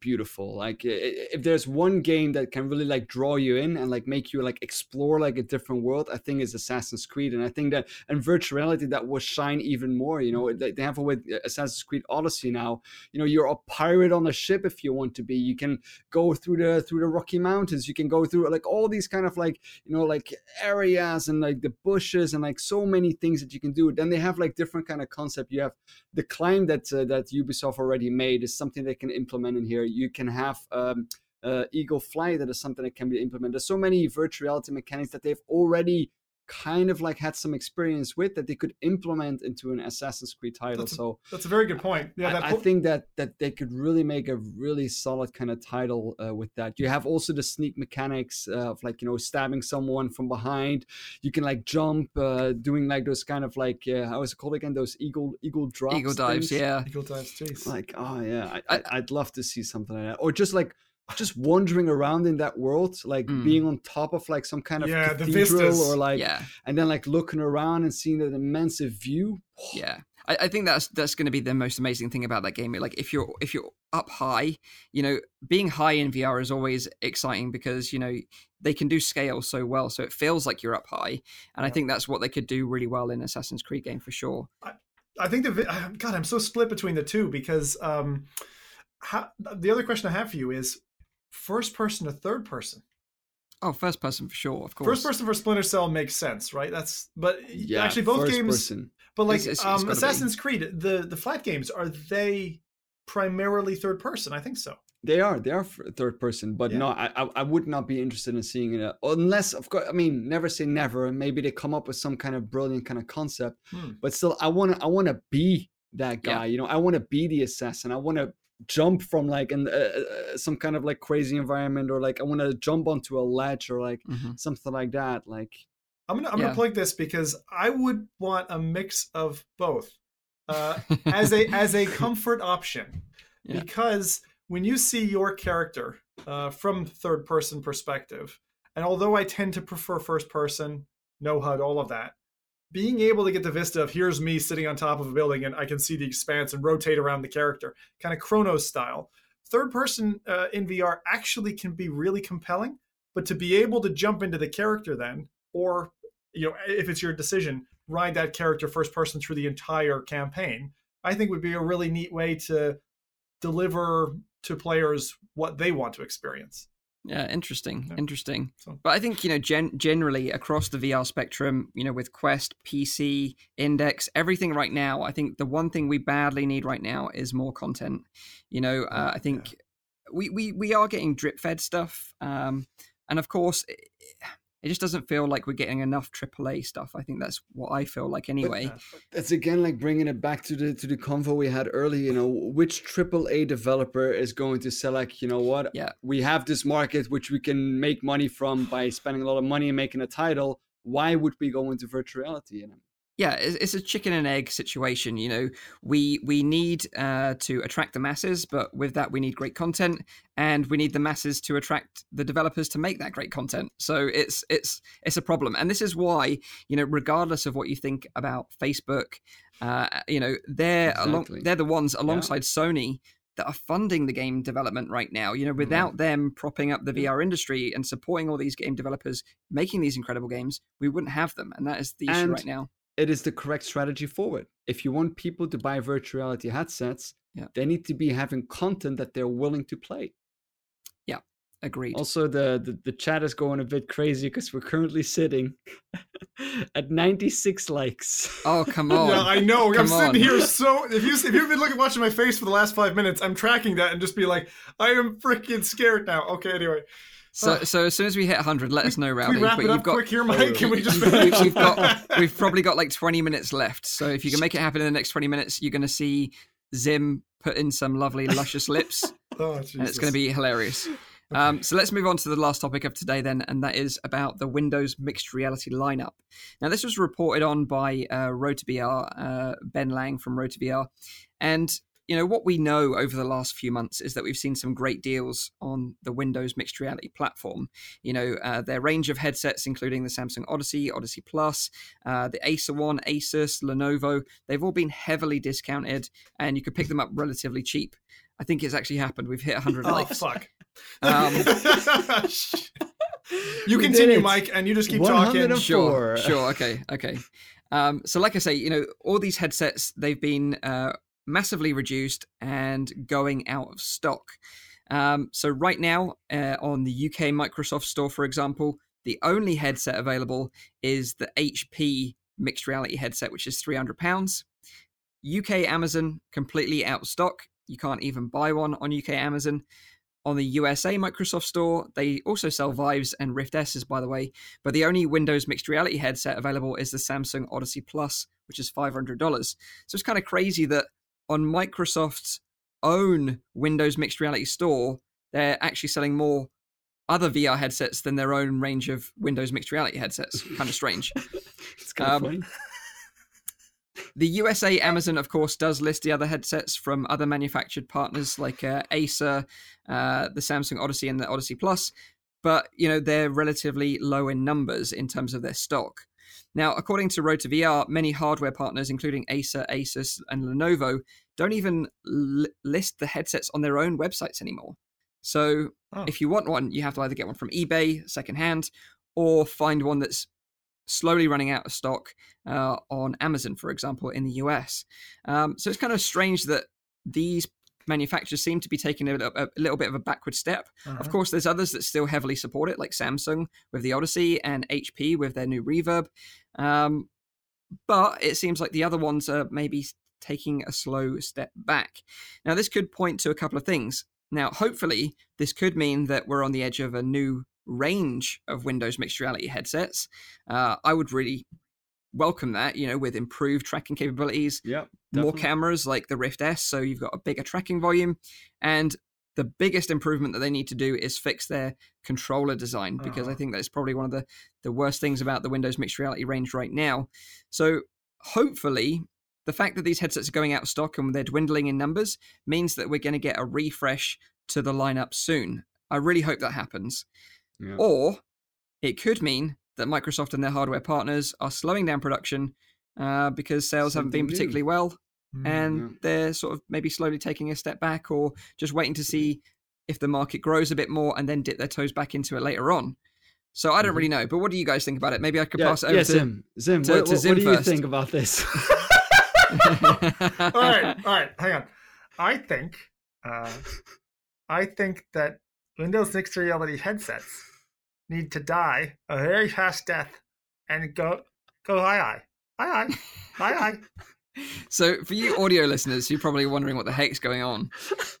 beautiful. Like if there's one game that can really like draw you in and like make you like explore like a different world i think is assassin's creed. And i think that and virtual reality that will shine even more you know they have with assassin's creed odyssey now. You know you're a pirate on a ship if you want to be. You can go through the through the rocky mountains. You can go through like all these kind of like you know like areas and like the bushes and like so many things that you can do. Then they have like different kind of concept. You have the climb that uh, that ubisoft already made is something they can implement in here you can have um, uh, Eagle Fly. That is something that can be implemented. There's so many virtual reality mechanics that they've already kind of like had some experience with that they could implement into an Assassin's Creed title. That's a, so that's a very good point. Yeah, I, I, think that that they could really make a really solid kind of title uh, with that. You have also the sneak mechanics uh, of like you know stabbing someone from behind. You can like jump, uh, doing like those kind of like uh, how is it called again? Those eagle eagle drops. Eagle dives, things. yeah. Eagle dives, jeez. Like oh yeah, I, I, I'd love to see something like that, or just like just wandering around in that world, like mm. being on top of like some kind of yeah, cathedral or like, yeah. and then like looking around and seeing that immense view. Yeah. I, I think that's that's going to be the most amazing thing about that game. Like if you're if you're up high, you know, being high in VR is always exciting because you know they can do scale so well, so it feels like you're up high, and yeah. I think that's what they could do really well in Assassin's Creed game for sure. I, I think the God, I'm so split between the two because um, how, the other question I have for you is first person to third person. Oh, first person for sure, of course. First person for Splinter Cell makes sense, right? That's but yeah, actually both games. Person. But like it's, it's, um, Assassin's be. Creed, the the flat games are they primarily third person? I think so. They are. They are third person, but yeah. no, I, I would not be interested in seeing it unless, of course. I mean, never say never. Maybe they come up with some kind of brilliant kind of concept, hmm. but still, I want to. I want to be that guy. Yeah. You know, I want to be the assassin. I want to jump from like in uh, uh, some kind of like crazy environment or like I want to jump onto a ledge or like mm-hmm. something like that. Like I'm gonna I'm yeah. gonna plug this because I would want a mix of both uh, as a as a comfort option yeah. because when you see your character uh, from third person perspective, and although I tend to prefer first person, no HUD, all of that, being able to get the vista of here's me sitting on top of a building and I can see the expanse and rotate around the character, kind of Chronos style. Third person uh, in VR actually can be really compelling, but to be able to jump into the character then, or you know, if it's your decision, ride that character first person through the entire campaign, I think would be a really neat way to deliver to players what they want to experience. Yeah, interesting, yeah. interesting. So. But I think you know, gen- generally across the VR spectrum, you know, with Quest, PC, Index, everything right now, I think the one thing we badly need right now is more content. You know, uh, I think yeah. we, we we are getting drip fed stuff, um, and of course, it just doesn't feel like we're getting enough AAA stuff. I think that's what I feel like anyway. That's again like bringing it back to the to the convo we had earlier. You know, which AAA developer is going to say like, You know what? Yeah, we have this market which we can make money from by spending a lot of money and making a title. Why would we go into virtual reality? Yeah, it's, a chicken and egg situation. You know, we we need uh, to attract the masses, but with that, we need great content, and we need the masses to attract the developers to make that great content. So it's it's it's a problem, and this is why you know, regardless of what you think about Facebook, uh, you know, they're exactly. along, they're the ones alongside yeah. Sony that are funding the game development right now. You know, mm-hmm. without mm. them propping up the VR industry and supporting all these game developers making these incredible games, we wouldn't have them, and that is the issue right now it is the correct strategy forward. If you want people to buy virtual reality headsets, yeah. they need to be having content that they're willing to play. Yeah, agreed. Also, the, the, the chat is going a bit crazy because we're currently sitting at 96 likes. Oh, come on. yeah, I know. Come I'm sitting here so. If, you, if you've been looking, watching my face for the last five minutes, I'm tracking that and just be like, I am freaking scared now. Okay, anyway. So, so as soon as we hit 100, let us know, Rowdy. we wrap but it up got, quick here, Mike? Can we just we've got we've probably got like 20 minutes left. So if you can make it happen in the next 20 minutes, you're going to see Zim put in some lovely luscious lips, oh, and it's going to be hilarious. Okay. Um, so let's move on to the last topic of today, then, and that is about the Windows mixed reality lineup. Now, this was reported on by uh, Road to VR, uh, Ben Lang from Road to VR, and you know what we know over the last few months is that we've seen some great deals on the Windows mixed reality platform. You know uh, their range of headsets, including the Samsung Odyssey, Odyssey Plus, uh, the Acer One, Asus, Lenovo. They've all been heavily discounted, and you could pick them up relatively cheap. I think it's actually happened. We've hit 100 oh, likes. fuck. Um, you continue, Mike, and you just keep talking. Sure, sure. Okay, okay. Um, so, like I say, you know, all these headsets they've been uh, massively reduced and going out of stock. Um, so, right now, uh, on the UK Microsoft Store, for example, the only headset available is the HP mixed reality headset, which is £300. UK Amazon, completely out of stock. You can't even buy one on UK Amazon. On the USA Microsoft Store, they also sell Vives and Rift S's, by the way, but the only Windows mixed reality headset available is the Samsung Odyssey Plus, which is $500. So it's kind of crazy that on Microsoft's own Windows mixed reality store, they're actually selling more other VR headsets than their own range of Windows mixed reality headsets. kind of strange. it's kind um, of funny. The USA Amazon, of course, does list the other headsets from other manufactured partners like uh, Acer, uh, the Samsung Odyssey, and the Odyssey Plus. But you know they're relatively low in numbers in terms of their stock. Now, according to Road to VR, many hardware partners, including Acer, Asus, and Lenovo, don't even l- list the headsets on their own websites anymore. So, oh. if you want one, you have to either get one from eBay, secondhand, or find one that's slowly running out of stock uh, on Amazon, for example, in the US. Um, so it's kind of strange that these manufacturers seem to be taking a, a, a little bit of a backward step. Uh-huh. Of course, there's others that still heavily support it, like Samsung with the Odyssey and HP with their new Reverb. Um, but it seems like the other ones are maybe taking a slow step back. Now, this could point to a couple of things. Now, hopefully, this could mean that we're on the edge of a new range of Windows mixed reality headsets. Uh, I would really welcome that, you know, with improved tracking capabilities, yeah, more cameras like the Rift S, so you've got a bigger tracking volume. And the biggest improvement that they need to do is fix their controller design because uh-huh. I think that's probably one of the, the worst things about the Windows mixed reality range right now. So hopefully, the fact that these headsets are going out of stock and they're dwindling in numbers means that we're going to get a refresh to the lineup soon. I really hope that happens. Yeah. Or it could mean that Microsoft and their hardware partners are slowing down production uh, because sales Something haven't been particularly new. well, mm, and yeah. they're sort of maybe slowly taking a step back or just waiting to see if the market grows a bit more and then dip their toes back into it later on. So I don't mm-hmm. really know, but what do you guys think about it? Maybe I could yeah, pass it over yeah, to Zim. Zim, to, what, to Zim what do you think about this? all right, all right, hang on. I think, uh, I think that Windows mixed reality headsets need to die a very fast death and go go hi hi hi hi hi hi. So, for you audio listeners, you're probably wondering what the heck's going on.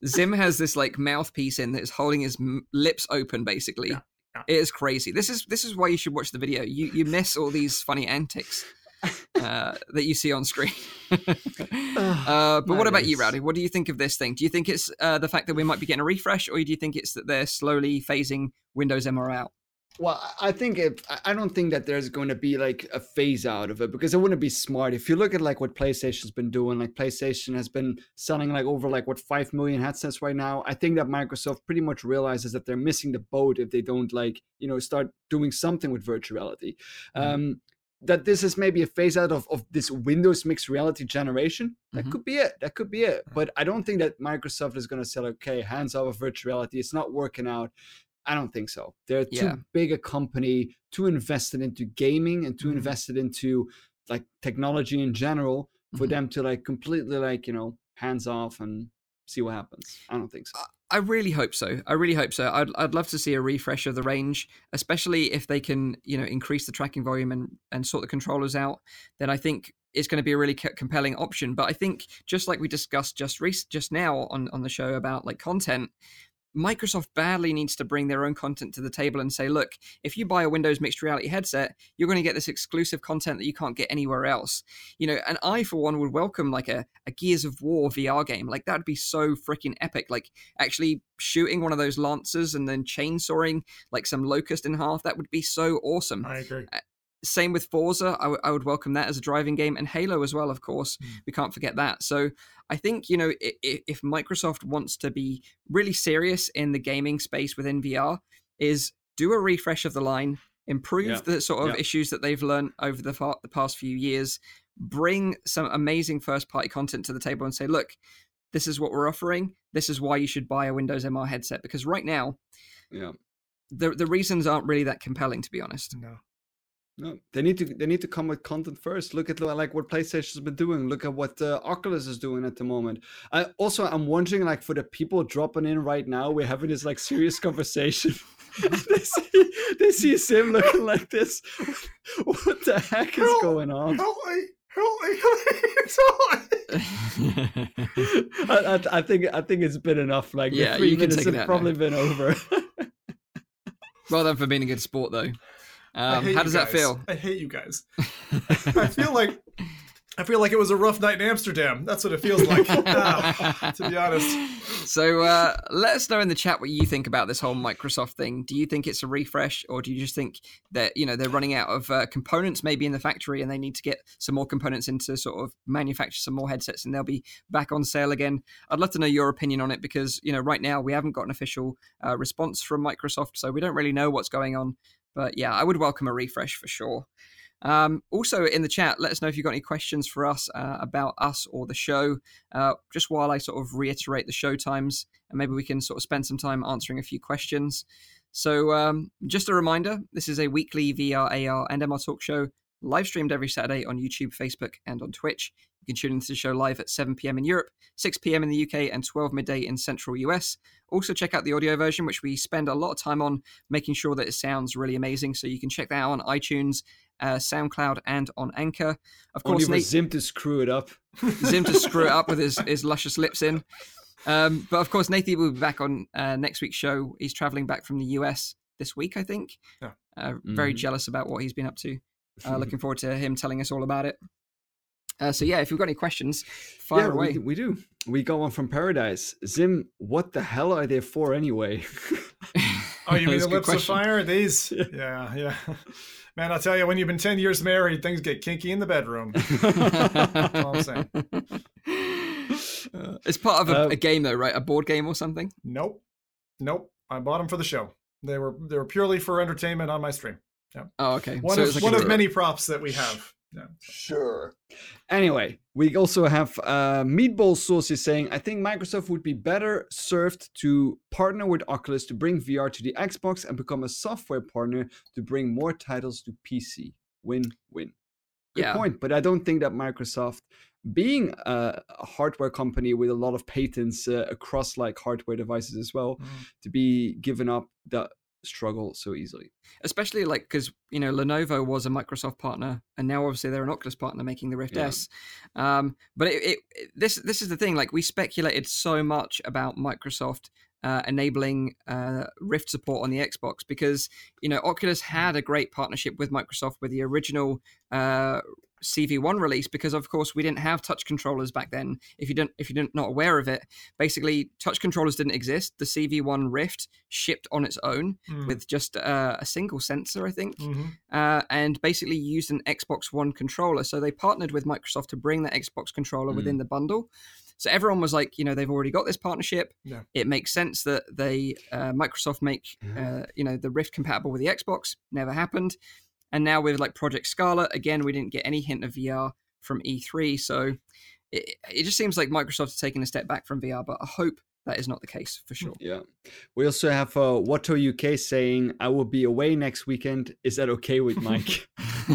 Zim has this like mouthpiece in that is holding his m- lips open, basically. Yeah, yeah. It is crazy. This is this is why you should watch the video. You you miss all these funny antics uh, that you see on screen. uh, but what about you, Rowdy? What do you think of this thing? Do you think it's uh, the fact that we might be getting a refresh, or do you think it's that they're slowly phasing Windows MR out? Well, I think if I- don't think that there's going to be like a phase out of it because it wouldn't be smart. If you look at like what PlayStation's been doing, like PlayStation has been selling like over like what five million headsets right now. I think that Microsoft pretty much realizes that they're missing the boat if they don't like you know start doing something with virtual reality. Um, that this is maybe a phase out of, of this Windows mixed reality generation. That Mhm. could be it. That could be it. But I don't think that Microsoft is going to say, okay, hands off of virtual reality. It's not working out. I don't think so. They're too Yeah. big a company, too invested into gaming and too Mhm. invested into like technology in general for Mhm. them to like completely like, you know, hands off and see what happens. I don't think so. I really hope so. I really hope so. I'd, I'd love to see a refresh of the range, especially if they can, you know, increase the tracking volume and, and sort the controllers out. Then I think it's going to be a really co- compelling option. But I think just like we discussed just rec- just now on on the show about like content, Microsoft badly needs to bring their own content to the table and say, look, if you buy a Windows mixed reality headset, you're going to get this exclusive content that you can't get anywhere else. You know, and I for one would welcome like a, a Gears of War VR game. Like that'd be so freaking epic. Like actually shooting one of those lancers and then chainsawing like some locust in half. That would be so awesome. I agree. Same with Forza. I, w- I would welcome that as a driving game and Halo as well, of course. Mm. We can't forget that. So I think, you know, i- i- if Microsoft wants to be really serious in the gaming space within VR, is do a refresh of the line, improve Yeah. the sort of Yeah. issues that they've learned over the, fa- the past few years, bring some amazing first party content to the table and say, look, this is what we're offering. This is why you should buy a Windows MR headset. Because right now, Yeah. the, the reasons aren't really that compelling, to be honest. No. No, they need to they need to come with content first. Look at like what PlayStation's been doing. Look at what uh, Oculus is doing at the moment. I also I'm wondering like for the people dropping in right now, we're having this like serious conversation. they see they see Zim looking like this. What the heck is Help! going on? Help me! Help me! I, I, I think I think it's been enough. Like Yeah, the three you can minutes take it have out probably been over. well done for being a good sport, though. Um, how does that feel? I hate you guys. I feel like I feel like it was a rough night in Amsterdam. That's what it feels like. To be honest. So uh, let us know in the chat what you think about this whole Microsoft thing. Do you think it's a refresh, or do you just think that you know they're running out of uh, components maybe in the factory and they need to get some more components in to sort of manufacture some more headsets and they'll be back on sale again? I'd love to know your opinion on it because you know right now we haven't got an official uh, response from Microsoft, so we don't really know what's going on. But yeah, I would welcome a refresh for sure. Um, also, in the chat, let us know if you've got any questions for us uh, about us or the show. Uh, just while I sort of reiterate the show times, and maybe we can sort of spend some time answering a few questions. So, um, just a reminder this is a weekly VR, AR, and MR talk show live streamed every Saturday on YouTube, Facebook, and on Twitch. You can tune into the show live at 7 p.m. in Europe, 6 p.m. in the UK, and 12 midday in Central US. Also, check out the audio version, which we spend a lot of time on making sure that it sounds really amazing. So, you can check that out on iTunes, uh, SoundCloud, and on Anchor. Of course, for Nate, Zim to screw it up. Zim to screw it up with his, his luscious lips in. Um, but of course, Nathan will be back on uh, next week's show. He's traveling back from the US this week, I think. Yeah. Uh, very Mhm. jealous about what he's been up to. Uh, looking forward to him telling us all about it. Uh, so yeah, if you've got any questions, fire yeah, away. We, we do. We got one from Paradise. Zim, what the hell are they for anyway? Oh, you mean the a good lips of fire? These? Yeah, yeah. Man, I'll tell you, when you've been 10 years married, things get kinky in the bedroom. all I'm saying. Uh, it's part of a, Um, a game, though, right? A board game or something. Nope. Nope. I bought them for the show. They were they were purely for entertainment on my stream. Yeah. Oh, okay. One So of like one of many props that we have. Yeah. Sure. Anyway, we also have uh, Meatball Sauce is saying, I think Microsoft would be better served to partner with Oculus to bring VR to the Xbox and become a software partner to bring more titles to PC. Win win. Good Yeah. point. But I don't think that Microsoft being a hardware company with a lot of patents uh, across like hardware devices as well, Mm. to be given up that struggle so easily. especially like because you know Lenovo was a Microsoft partner, and now obviously they're an Oculus partner making the Rift Yeah. S. Um, but it, it, it- this this is the thing. Like we speculated so much about Microsoft uh, enabling uh, Rift support on the Xbox because you know Oculus had a great partnership with Microsoft with the original. Uh, CV1 release because of course we didn't have touch controllers back then if you don't if you didn't not aware of it basically touch controllers didn't exist the CV1 Rift shipped on its own Mm. with just uh, a single sensor, I think, Mhm. uh, and basically used an Xbox One controller. So they partnered with Microsoft to bring the Xbox controller within the bundle. So everyone was like, you know, they've already got this partnership. Yeah. It makes sense that they uh, Microsoft make uh, you know the Rift compatible with the Xbox. Never happened. And now with like Project Scarlett, again, we didn't get any hint of VR from E3. So it, it just seems like Microsoft is taking a step back from VR, but I hope that is not the case for sure. Yeah. We also have uh, Watto UK saying, I will be away next weekend. Is that okay with Mike?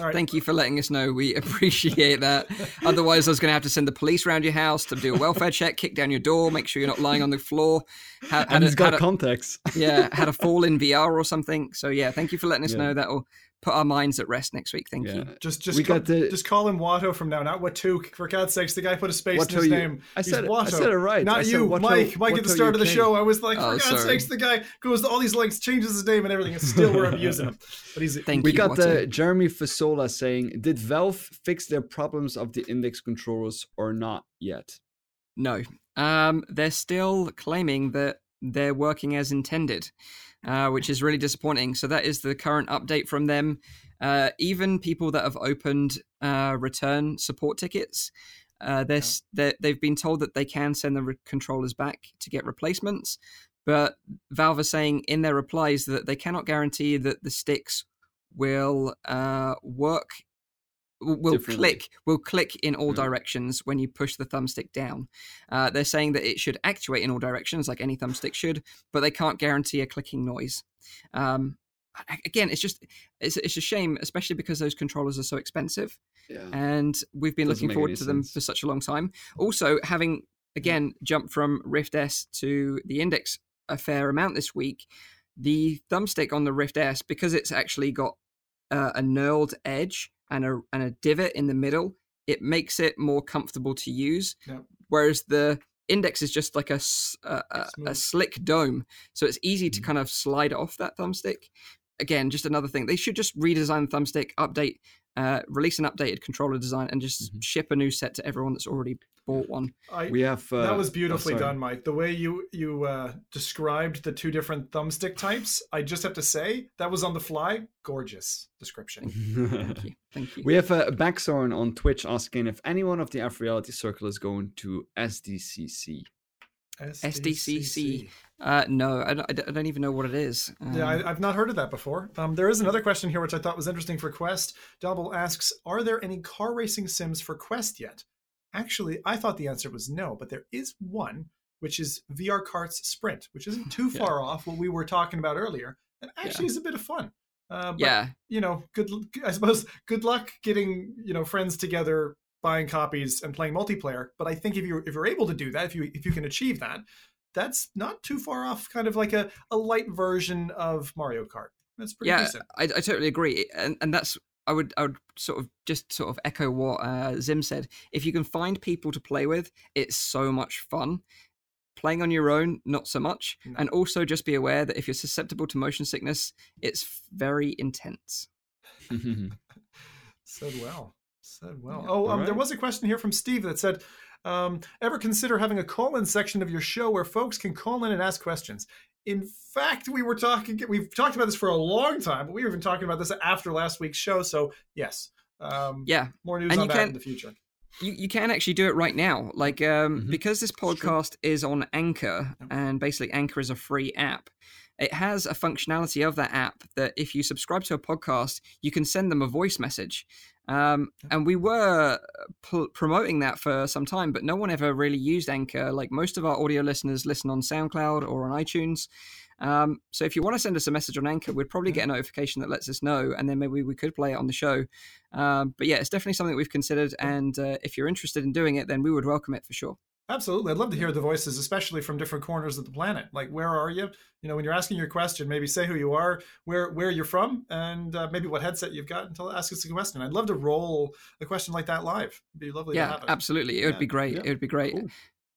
right. Thank you for letting us know. We appreciate that. Otherwise, I was going to have to send the police around your house to do a welfare check, kick down your door, make sure you're not lying on the floor. Had, and a- he's got had a- contacts. yeah, had a fall in VR or something. So yeah, thank you for letting us Yeah. know. That'll put our minds at rest next week. Thank yeah. you. Just, just, We call, got the- just call him Watto from now, not Watu. For God's sakes, the guy put a space Watto in his you- name. I said it- I said it right. Not I you, Watto- Mike. Mike at the Watto start of the UK. show. I was like, for Oh, God's sorry. sakes, the guy goes to all these lengths, changes his name and everything, and still we're abusing him. But he's Thank We you. got Watto. the Jeremy Fasola saying, Did Valve fix their problems of the index controllers or not yet? No. Um, they're still claiming that they're working as intended, uh, which is really disappointing. So that is the current update from them. Uh, even people that have opened uh, return support tickets, uh, they're, they're, they've been told that they can send the re- controllers back to get replacements. But Valve are saying in their replies that they cannot guarantee that the sticks will uh, work will click will click in all Yeah. directions when you push the thumbstick down. Uh, they're saying that it should actuate in all directions like any thumbstick should, but they can't guarantee a clicking noise. Um, again, it's just it's, it's a shame, especially because those controllers are so expensive, Yeah. and we've been Doesn't looking forward to them sense. for such a long time. Also, having again jumped from Rift S to the Index a fair amount this week, the thumbstick on the Rift S because it's actually got uh, a knurled edge and a and a divot in the middle, it makes it more comfortable to use. Yep. Whereas the index is just like a Smooth. slick dome, so it's easy Mm. to kind of slide off that thumbstick. Again, just another thing. They should just redesign the thumbstick, update, uh, release an updated controller design, and just Mhm. ship a new set to everyone that's already bought one. I, We have. Uh, that was oh, beautifully sorry. done, Mike. The way you you uh, described the two different thumbstick types, I just have to say that was on the fly. Gorgeous description. Thank you. Thank you. We have a Backsorn on Twitch asking if anyone of the F Reality Circle is going to SDCC. SDCC. Uh, no, I don't, I don't- even know what it is. Um, Yeah, I, I've not heard of that before. Um, there is another question here which I thought was interesting for Quest. Double asks, "Are there any car racing sims for Quest yet?" Actually, I thought the answer was no, but there is one, which is VR Karts Sprint, which isn't too Yeah. far off what we were talking about earlier, and actually is a bit of fun. Uh, but, yeah, you know, good. I suppose good luck getting you know friends together, buying copies, and playing multiplayer. But I think if you if you're able to do that, if you if you can achieve that, that's not too far off. Kind of like a a light version of Mario Kart. That's pretty yeah, decent. I, I totally agree, and and that's I would I would sort of just sort of echo what uh, Zim said. If you can find people to play with, it's so much fun. Playing on your own, not so much. No. And also just be aware that if you're susceptible to motion sickness, it's very intense. Said well. Said well. Yeah. Oh, um, there was a question here from Steve that said, um, "Ever consider having a call-in section of your show where folks can call in and ask questions?" In fact, we were talking. We've talked about this for a long time, but we were even talking about this after last week's show. So yes, um, Yeah, more news And on you that can- in the future. you, you can actually do it right now. Like um, Mhm. because this podcast is on Anchor, Yep. and basically Anchor is a free app. It has a functionality of that app that if you subscribe to a podcast, you can send them a voice message. Um, and we were p- promoting that for some time, but no one ever really used Anchor. Like most of our audio listeners listen on SoundCloud or on iTunes. Um, so if you want to send us a message on Anchor, we'd probably get a notification that lets us know, and then maybe we could play it on the show. Um, but yeah, it's definitely something we've considered, and uh, if you're interested in doing it, then we would welcome it for sure. Absolutely. I'd love to hear the voices, especially from different corners of the planet. Like, where are you? You know, when you're asking your question, maybe say who you are, where where you're from, and uh, maybe what headset you've got until ask us a question. I'd love to roll a question like that live. It'd be lovely yeah, absolutely. It would yeah. be great. Yeah. It would be great. Cool.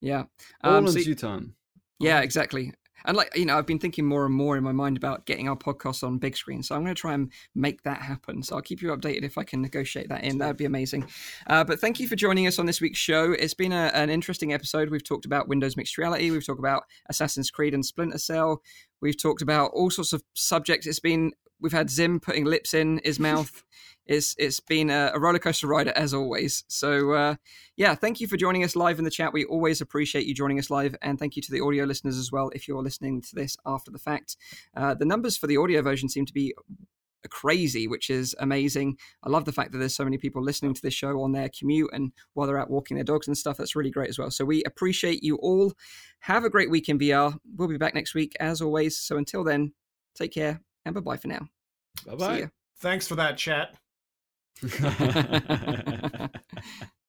Yeah. All Um, in so- due time. yeah, exactly. And like you know, I've been thinking more and more in my mind about getting our podcast on Bigscreen. So I'm going to try and make that happen. So I'll keep you updated if I can negotiate that in. That would be amazing. Uh, but thank you for joining us on this week's show. It's been a, an interesting episode. We've talked about Windows mixed reality. We've talked about Assassin's Creed and Splinter Cell. We've talked about all sorts of subjects. It's been we've had Zim putting lips in his mouth. It's it's been a, a roller coaster ride as always. So uh, yeah, thank you for joining us live in the chat. We always appreciate you joining us live, and thank you to the audio listeners as well. If you're listening to this after the fact, uh, the numbers for the audio version seem to be crazy, which is amazing. I love the fact that there's so many people listening to this show on their commute and while they're out walking their dogs and stuff. That's really great as well. So we appreciate you all. Have a great week in VR. We'll be back next week as always. So until then, take care and bye bye for now. Bye See ya. Thanks for that chat. Bye.